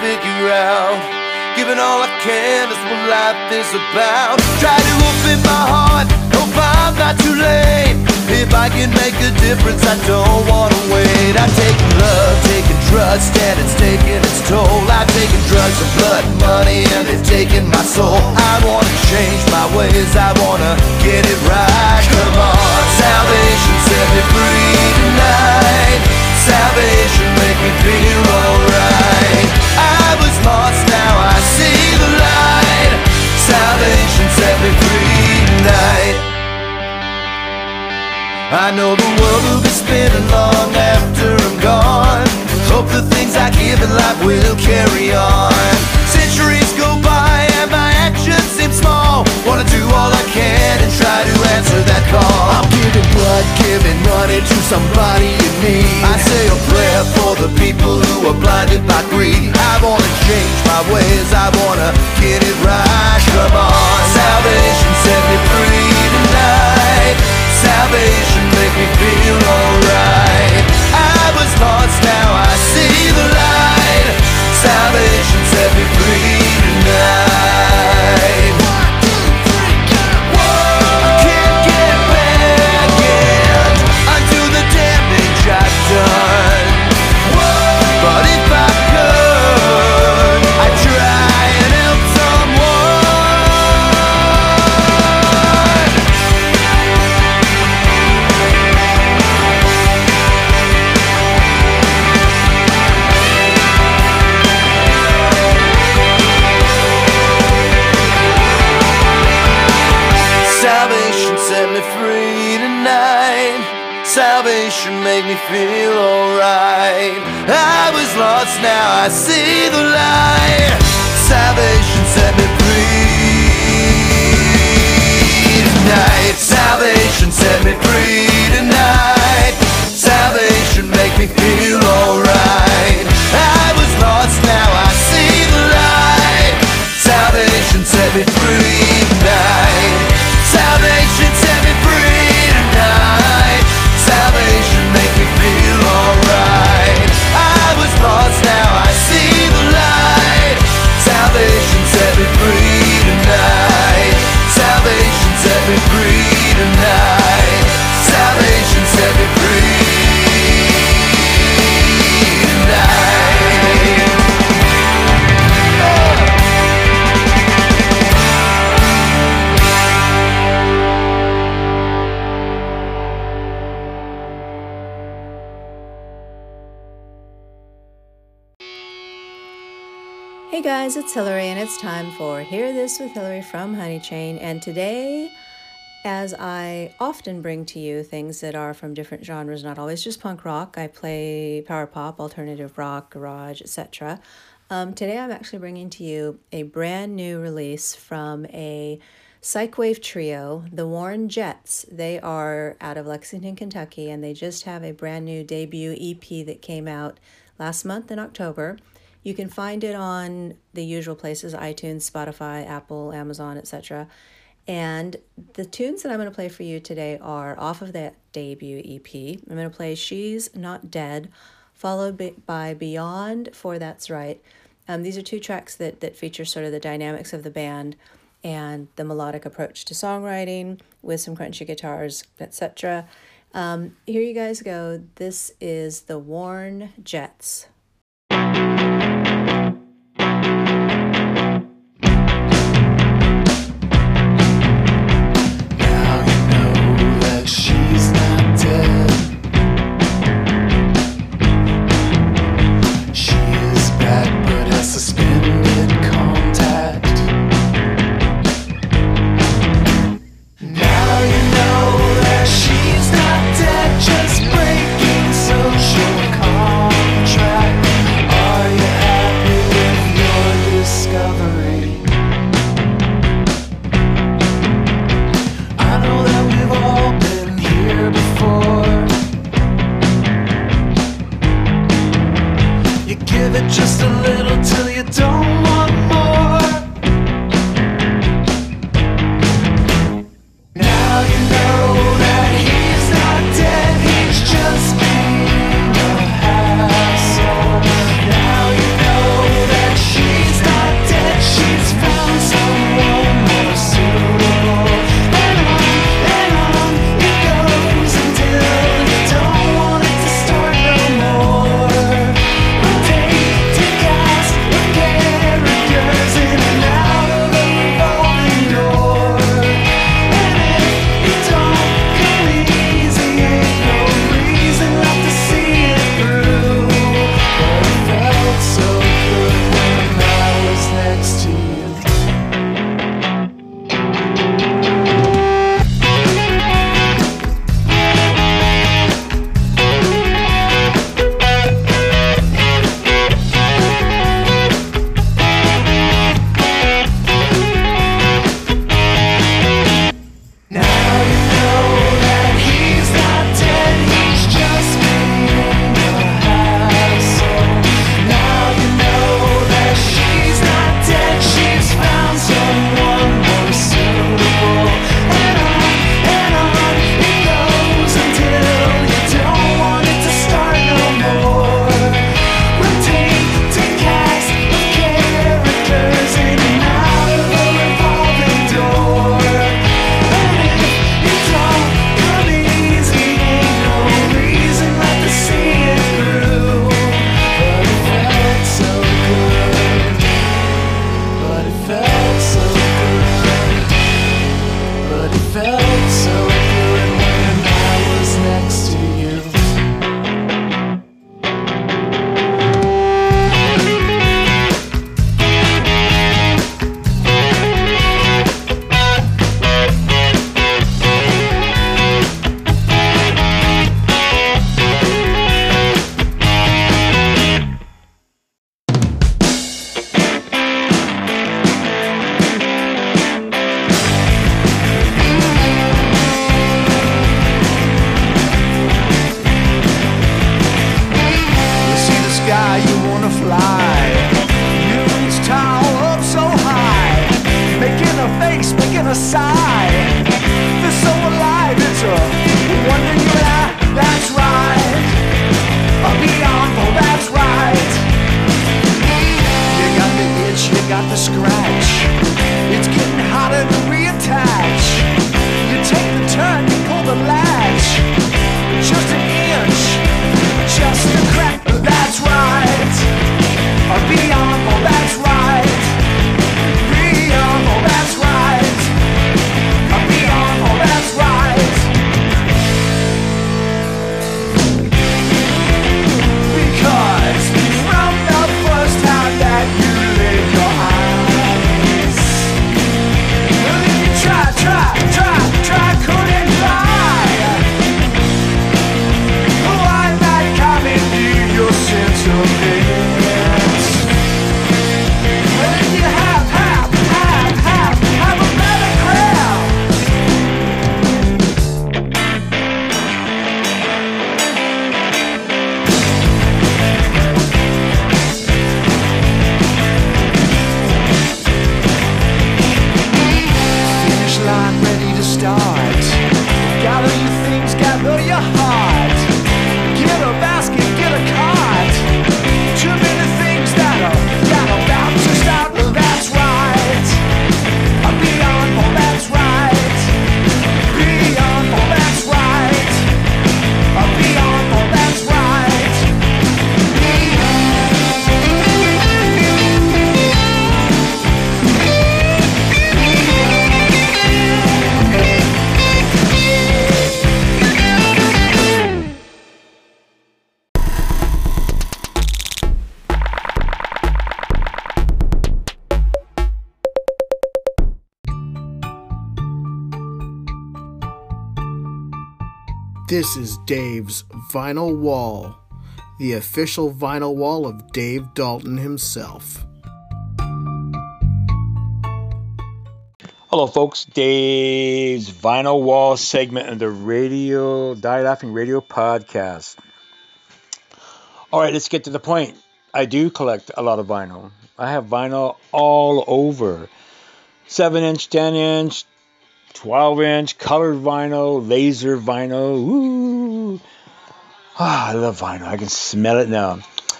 Figure out. Giving all I can is what life is about. Try to open my heart, hope I'm not too late. If I can make a difference, I don't wanna wait. I've taken love, taken trust, and it's taken its toll. I've taken drugs and blood, money, and it's taken my soul. I wanna change my ways, I wanna get it right. Come on, salvation set me free tonight. Salvation make me feel alright. I was lost, now I see the light. Salvation set me free tonight. I know the world will be spinning long after I'm gone. Hope the things I give in life will carry on. Centuries go by and my actions. Wanna do all I can and try to answer that call. I'm giving blood, giving money to somebody in need. I say a prayer for the people who are blinded by greed. I wanna change my ways, I wanna get it right. Come on, salvation set me free tonight. Salvation make me feel alright. I was lost, now I see the light. Salvation set me free tonight. I see the light. Salvation set me free tonight. Salvation set me free tonight. Salvation make me feel alright. I was lost, now I see the light. Salvation set me free tonight. Salvation guys, it's Hillary, and it's time for Hear This with Hillary from Honey Chain. And today, as I often bring to you things that are from different genres, not always just punk rock, I play power pop, alternative rock, garage, etc. Um, today, I'm actually bringing to you a brand new release from a psychwave trio, the Warren Jets. They are out of Lexington, Kentucky, and they just have a brand new debut EP that came out last month in October. You can find it on the usual places iTunes, Spotify, Apple, Amazon, etc. And the tunes that I'm going to play for you today are off of that debut EP. I'm going to play She's Not Dead, followed by- Beyond for That's Right. Um, these are two tracks that, that feature sort of the dynamics of the band and the melodic approach to songwriting with some crunchy guitars, etc. Um, here you guys go. This is the Worn Jets. This is Dave's Vinyl Wall, the official vinyl wall of Dave Dalton himself. Hello, folks. Dave's Vinyl Wall segment of the Radio Die Laughing Radio podcast. All right, let's get to the point. I do collect a lot of vinyl. I have vinyl all over 7 inch, 10 inch, 12 inch, colored vinyl, laser vinyl. Ooh. Ah, I love vinyl. I can smell it now.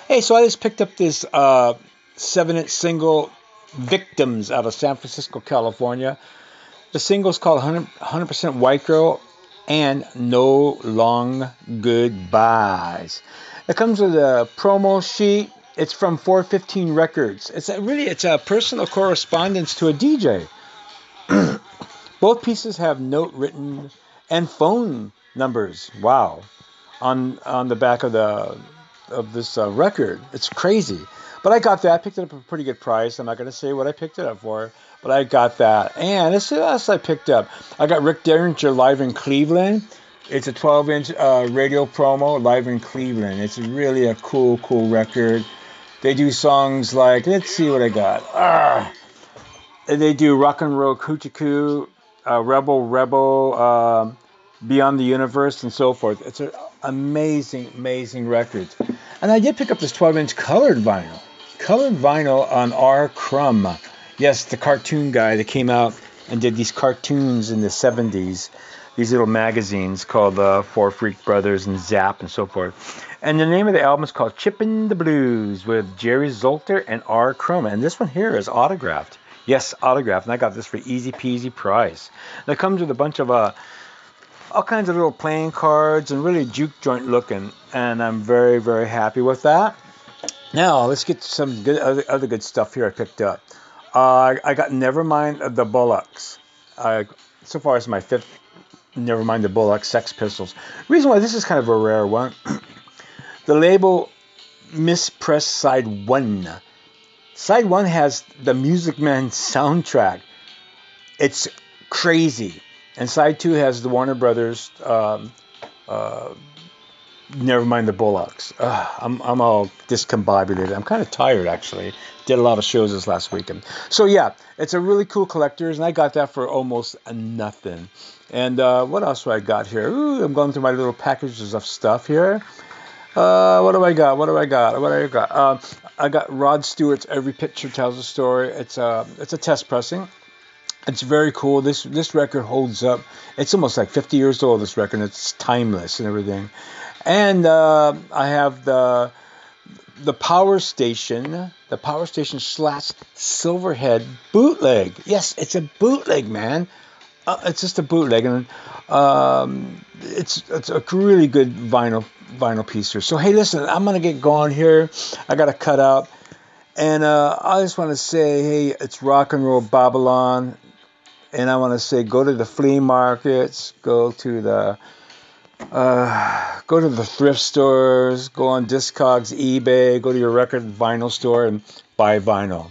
Hey, so I just picked up this uh, 7 inch single, Victims, out of San Francisco, California. The single's called 100, 100% White Girl and No Long Goodbyes. It comes with a promo sheet. It's from 415 Records. It's a, really it's a personal correspondence to a DJ. <clears throat> Both pieces have note written and phone numbers. Wow, on on the back of the of this uh, record. It's crazy. But I got that. I picked it up at a pretty good price. I'm not going to say what I picked it up for, but I got that. And this else I picked up. I got Rick Derringer live in Cleveland. It's a 12 inch uh, radio promo live in Cleveland. It's really a cool, cool record. They do songs like, let's see what I got. Ah, they do Rock and Roll Hoochie Koo, uh, Rebel Rebel, um, Beyond the Universe, and so forth. It's an amazing, amazing record. And I did pick up this 12 inch colored vinyl. Colored vinyl on R. Crumb. Yes, the cartoon guy that came out and did these cartoons in the 70s. These little magazines called uh, Four Freak Brothers and Zap and so forth. And the name of the album is called Chimpin' the Blues with Jerry Zolten and R. Crumb. And this one here is autographed. Yes, autograph. And I got this for easy peasy price. It comes with a bunch of uh, all kinds of little playing cards and really juke joint looking. And I'm very, very happy with that. Now, let's get some good other, other good stuff here I picked up. Uh, I got Nevermind the Bollocks. So far, it's my fifth Nevermind the Bollocks Sex Pistols. Reason why this is kind of a rare one. <clears throat> the label Mispress Side 1. Side 1 has the Music Man soundtrack. It's crazy. And Side 2 has the Warner Brothers um, uh, Never mind the Bollocks. Ugh, I'm, I'm all discombobulated. I'm kind of tired, actually. Did a lot of shows this last weekend. So, yeah, it's a really cool collector's, and I got that for almost nothing. And uh, what else do I got here? Ooh, I'm going through my little packages of stuff here. Uh, what do I got? What do I got? What do I got? Uh, I got Rod Stewart's Every Picture Tells a Story. It's a, it's a test pressing. It's very cool. This this record holds up. It's almost like 50 years old. This record. It's timeless and everything. And uh, I have the the Power Station, the Power Station slash Silverhead bootleg. Yes, it's a bootleg, man. Uh, it's just a bootleg, and um, it's it's a really good vinyl vinyl piece here. So hey, listen, I'm gonna get going here. I gotta cut out, and uh, I just want to say, hey, it's rock and roll Babylon, and I want to say, go to the flea markets, go to the uh, go to the thrift stores, go on Discogs, eBay, go to your record vinyl store and buy vinyl.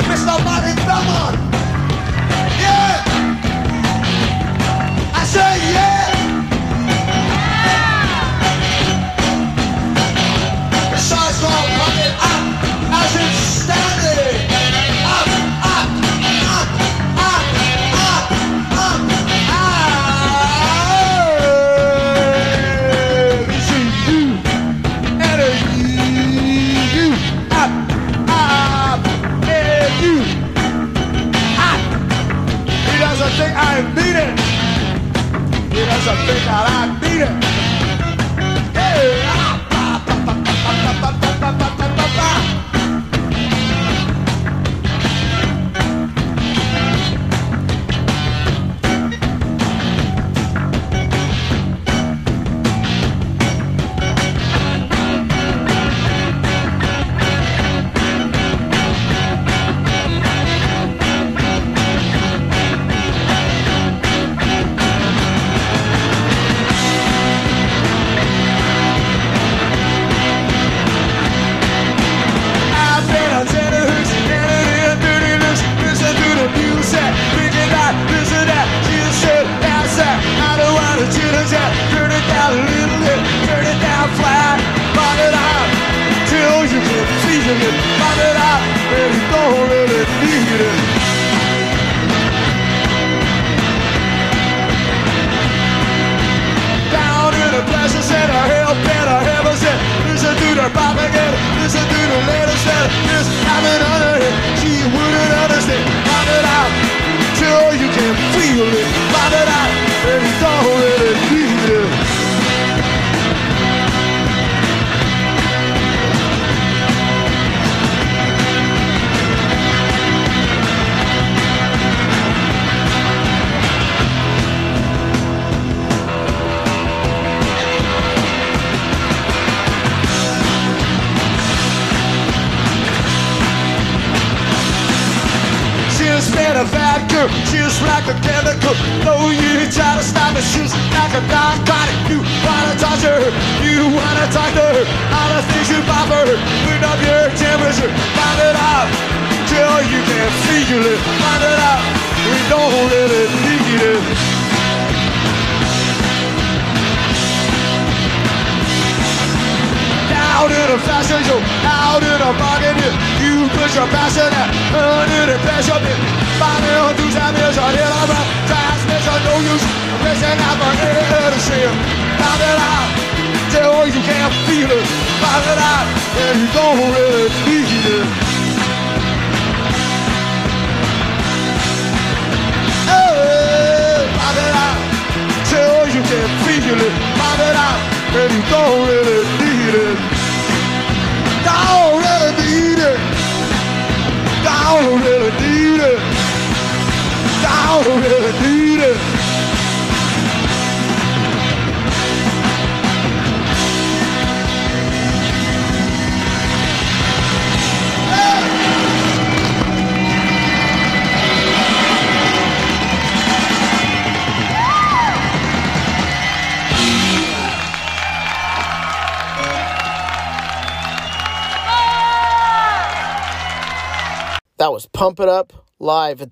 Está mal, está mal.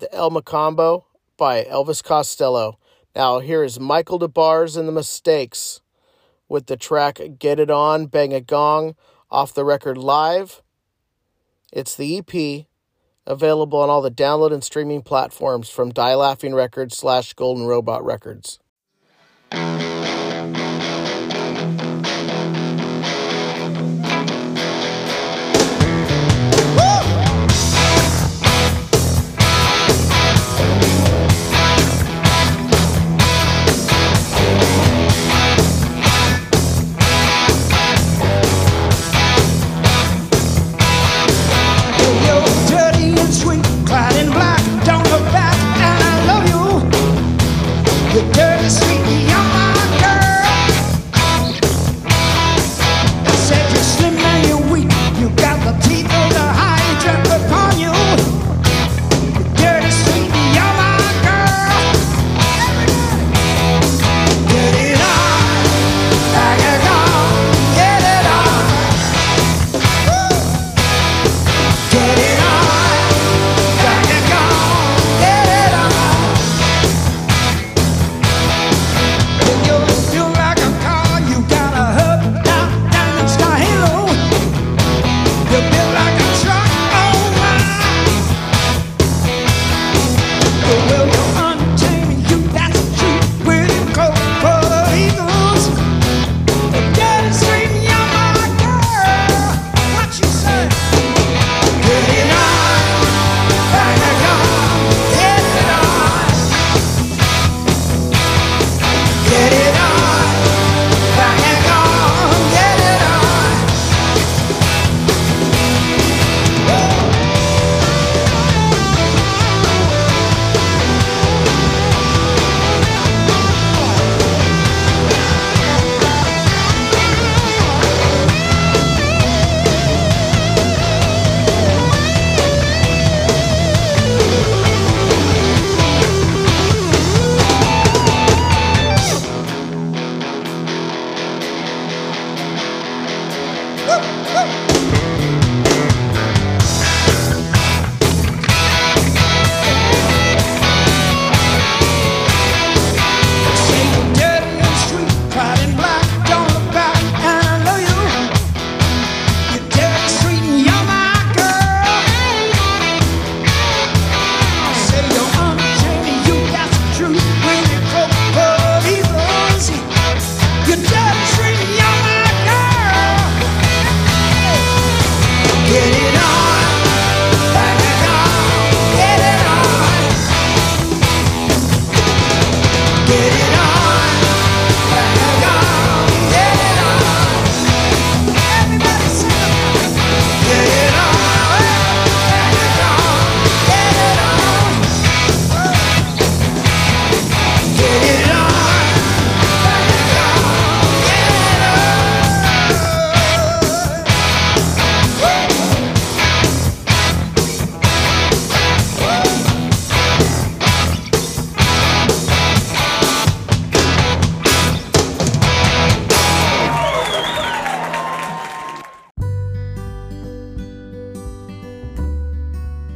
the El Mocambo by Elvis Costello. Now, here is Michael Des Barres and the Mistakes with the track Get It On, Bang a Gong off the record live. It's the EP available on all the download and streaming platforms from Die Laughing Records slash Golden Robot Records.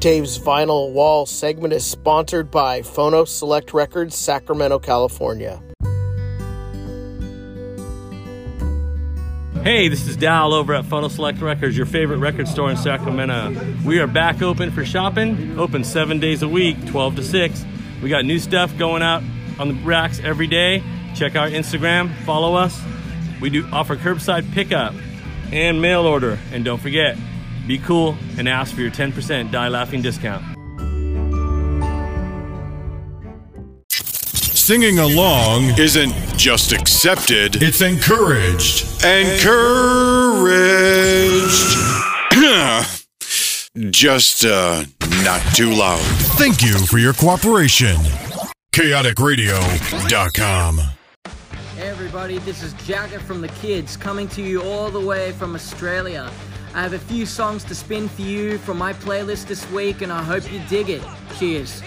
Dave's Vinyl Wall segment is sponsored by Phono Select Records, Sacramento, California. Hey, this is Dal over at Phono Select Records, your favorite record store in Sacramento. We are back open for shopping, open seven days a week, 12 to 6. We got new stuff going out on the racks every day. Check our Instagram, follow us. We do offer curbside pickup and mail order. And don't forget, be cool and ask for your 10% Die Laughing discount. Singing along isn't just accepted, it's encouraged. Encouraged. <clears throat> just uh, not too loud. Thank you for your cooperation. ChaoticRadio.com. Hey everybody, this is Jagger from The Kids coming to you all the way from Australia. I have a few songs to spin for you from my playlist this week and I hope you dig it. Cheers.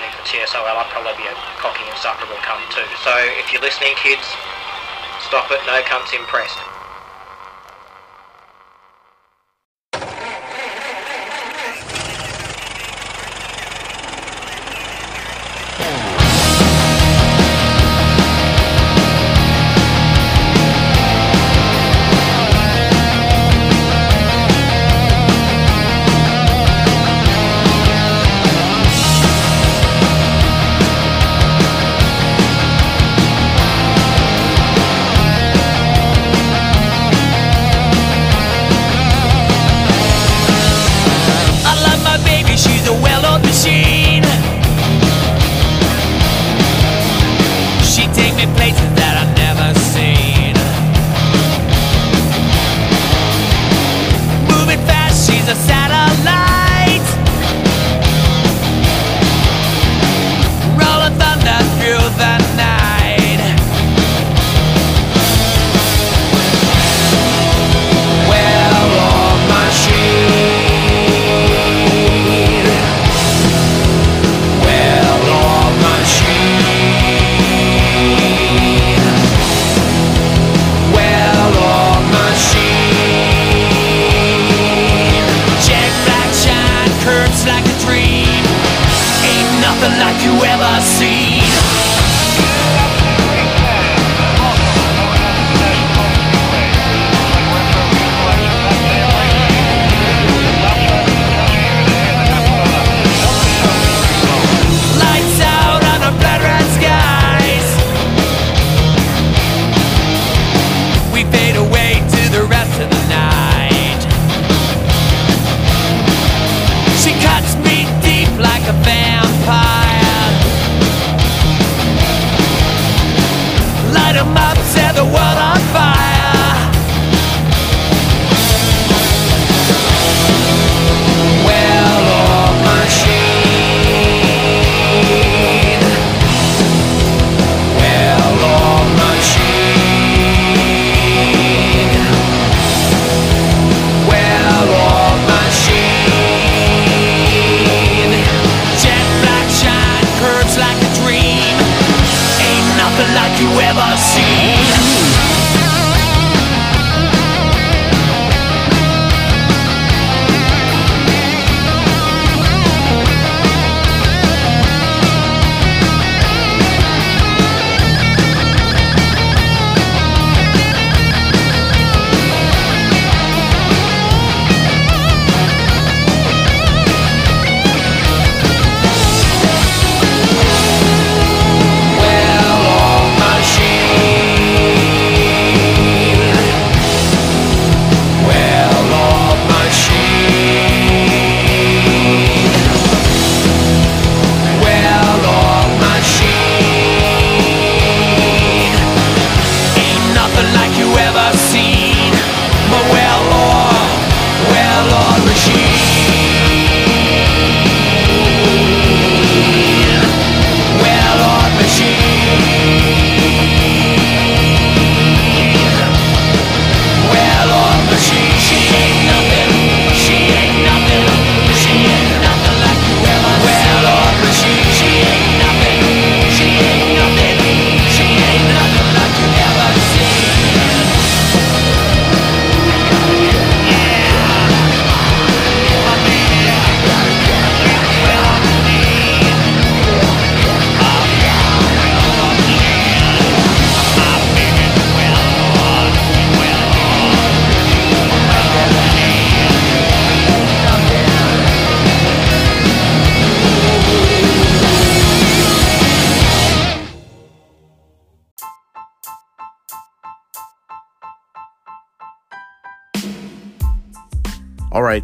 happening for TSOL, I'll probably be a cocky, insufferable cunt too. So if you're listening, kids, stop it, no cunts impressed.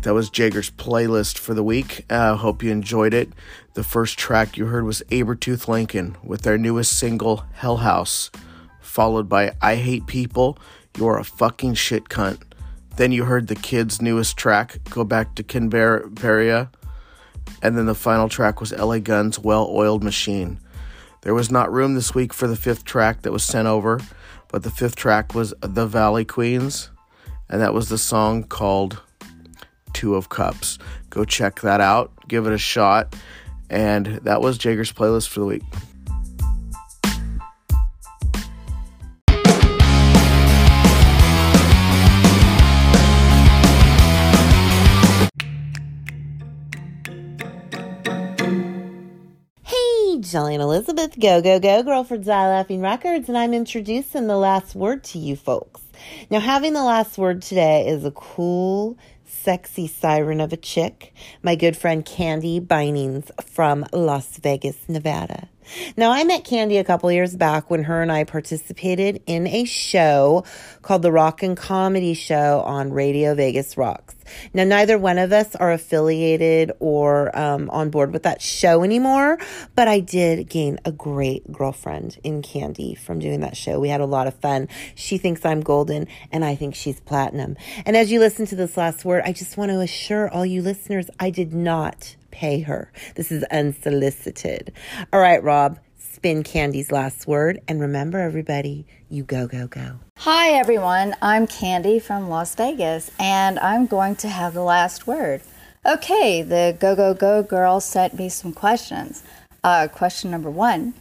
That was Jager's playlist for the week. Uh, hope you enjoyed it. The first track you heard was Abertooth Lincoln with their newest single, Hell House, followed by I Hate People, You're a Fucking Shit Cunt. Then you heard the kids' newest track, Go Back to Canberra, and then the final track was LA Guns' Well Oiled Machine. There was not room this week for the fifth track that was sent over, but the fifth track was The Valley Queens, and that was the song called Two of Cups. Go check that out, give it a shot, and that was Jager's playlist for the week. And Elizabeth, go, go, go, girl for Laughing Records, and I'm introducing the last word to you folks. Now, having the last word today is a cool, sexy siren of a chick, my good friend Candy Bindings from Las Vegas, Nevada. Now, I met Candy a couple years back when her and I participated in a show called the Rock and Comedy Show on Radio Vegas Rocks. Now, neither one of us are affiliated or um, on board with that show anymore, but I did gain a great girlfriend in Candy from doing that show. We had a lot of fun. She thinks I'm golden, and I think she's platinum. And as you listen to this last word, I just want to assure all you listeners I did not pay her. This is unsolicited. All right, Rob, spin Candy's last word. And remember, everybody, you go, go, go. Hi, everyone. I'm Candy from Las Vegas, and I'm going to have the last word. Okay, the Go Go Go girl sent me some questions. Uh, question number one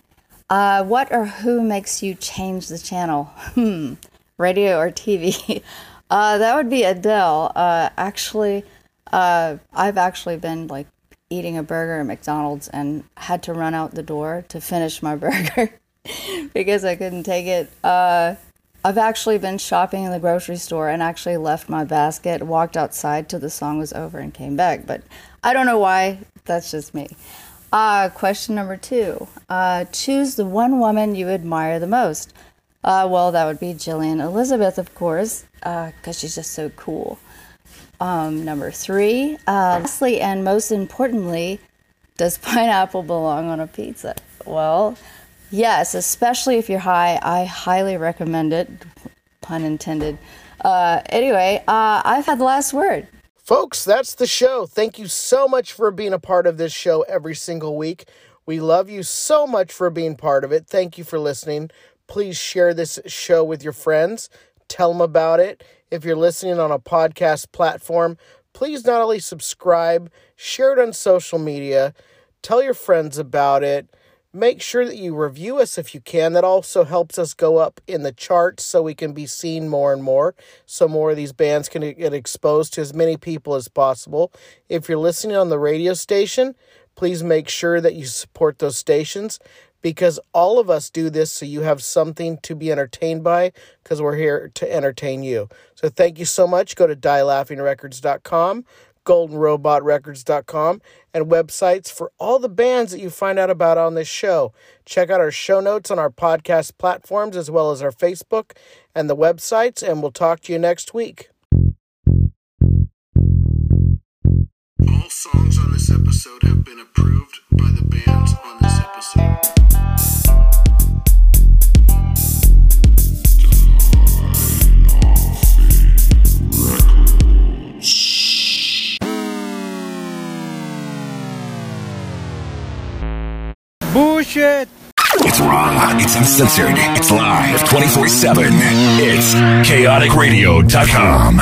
uh, What or who makes you change the channel? <laughs> Hmm, radio or TV? <laughs> uh, that would be Adele. Uh, actually, uh, I've actually been like eating a burger at McDonald's and had to run out the door to finish my <laughs> burger because I couldn't take it. Uh, I've actually been shopping in the grocery store and actually left my basket, walked outside till the song was over, and came back. But I don't know why. That's just me. Uh, question number two uh, Choose the one woman you admire the most. Uh, well, that would be Jillian Elizabeth, of course, because she's just so cool. Um, number three, uh, lastly, and most importantly, does <laughs> pineapple belong on a pizza? Well, yes, especially if you're high. I highly recommend it. Pun intended. Uh, anyway, uh, I've had the last word. Folks, that's the show. Thank you so much for being a part of this show every single week. We love you so much for being part of it. Thank you for listening. Please share this show with your friends. Tell them about it. If you're listening on a podcast platform, please not only subscribe, share it on social media, tell your friends about it. Make sure that you review us if you can. That also helps us go up in the charts so we can be seen more and more. So more of these bands can get exposed to as many people as possible. If you're listening on the radio station, please make sure that you support those stations because all of us do this so you have something to be entertained by because we're here to entertain you. So thank you so much. Go to dielaughingrecords.com, goldenrobotrecords.com, and websites for all the bands that you find out about on this show. Check out our show notes on our podcast platforms as well as our Facebook and the websites, and we'll talk to you next week. All songs on this episode have been approved by the bands on this episode. Bullshit! It's raw, it's uncensored, it's live 24 7. It's chaoticradio.com.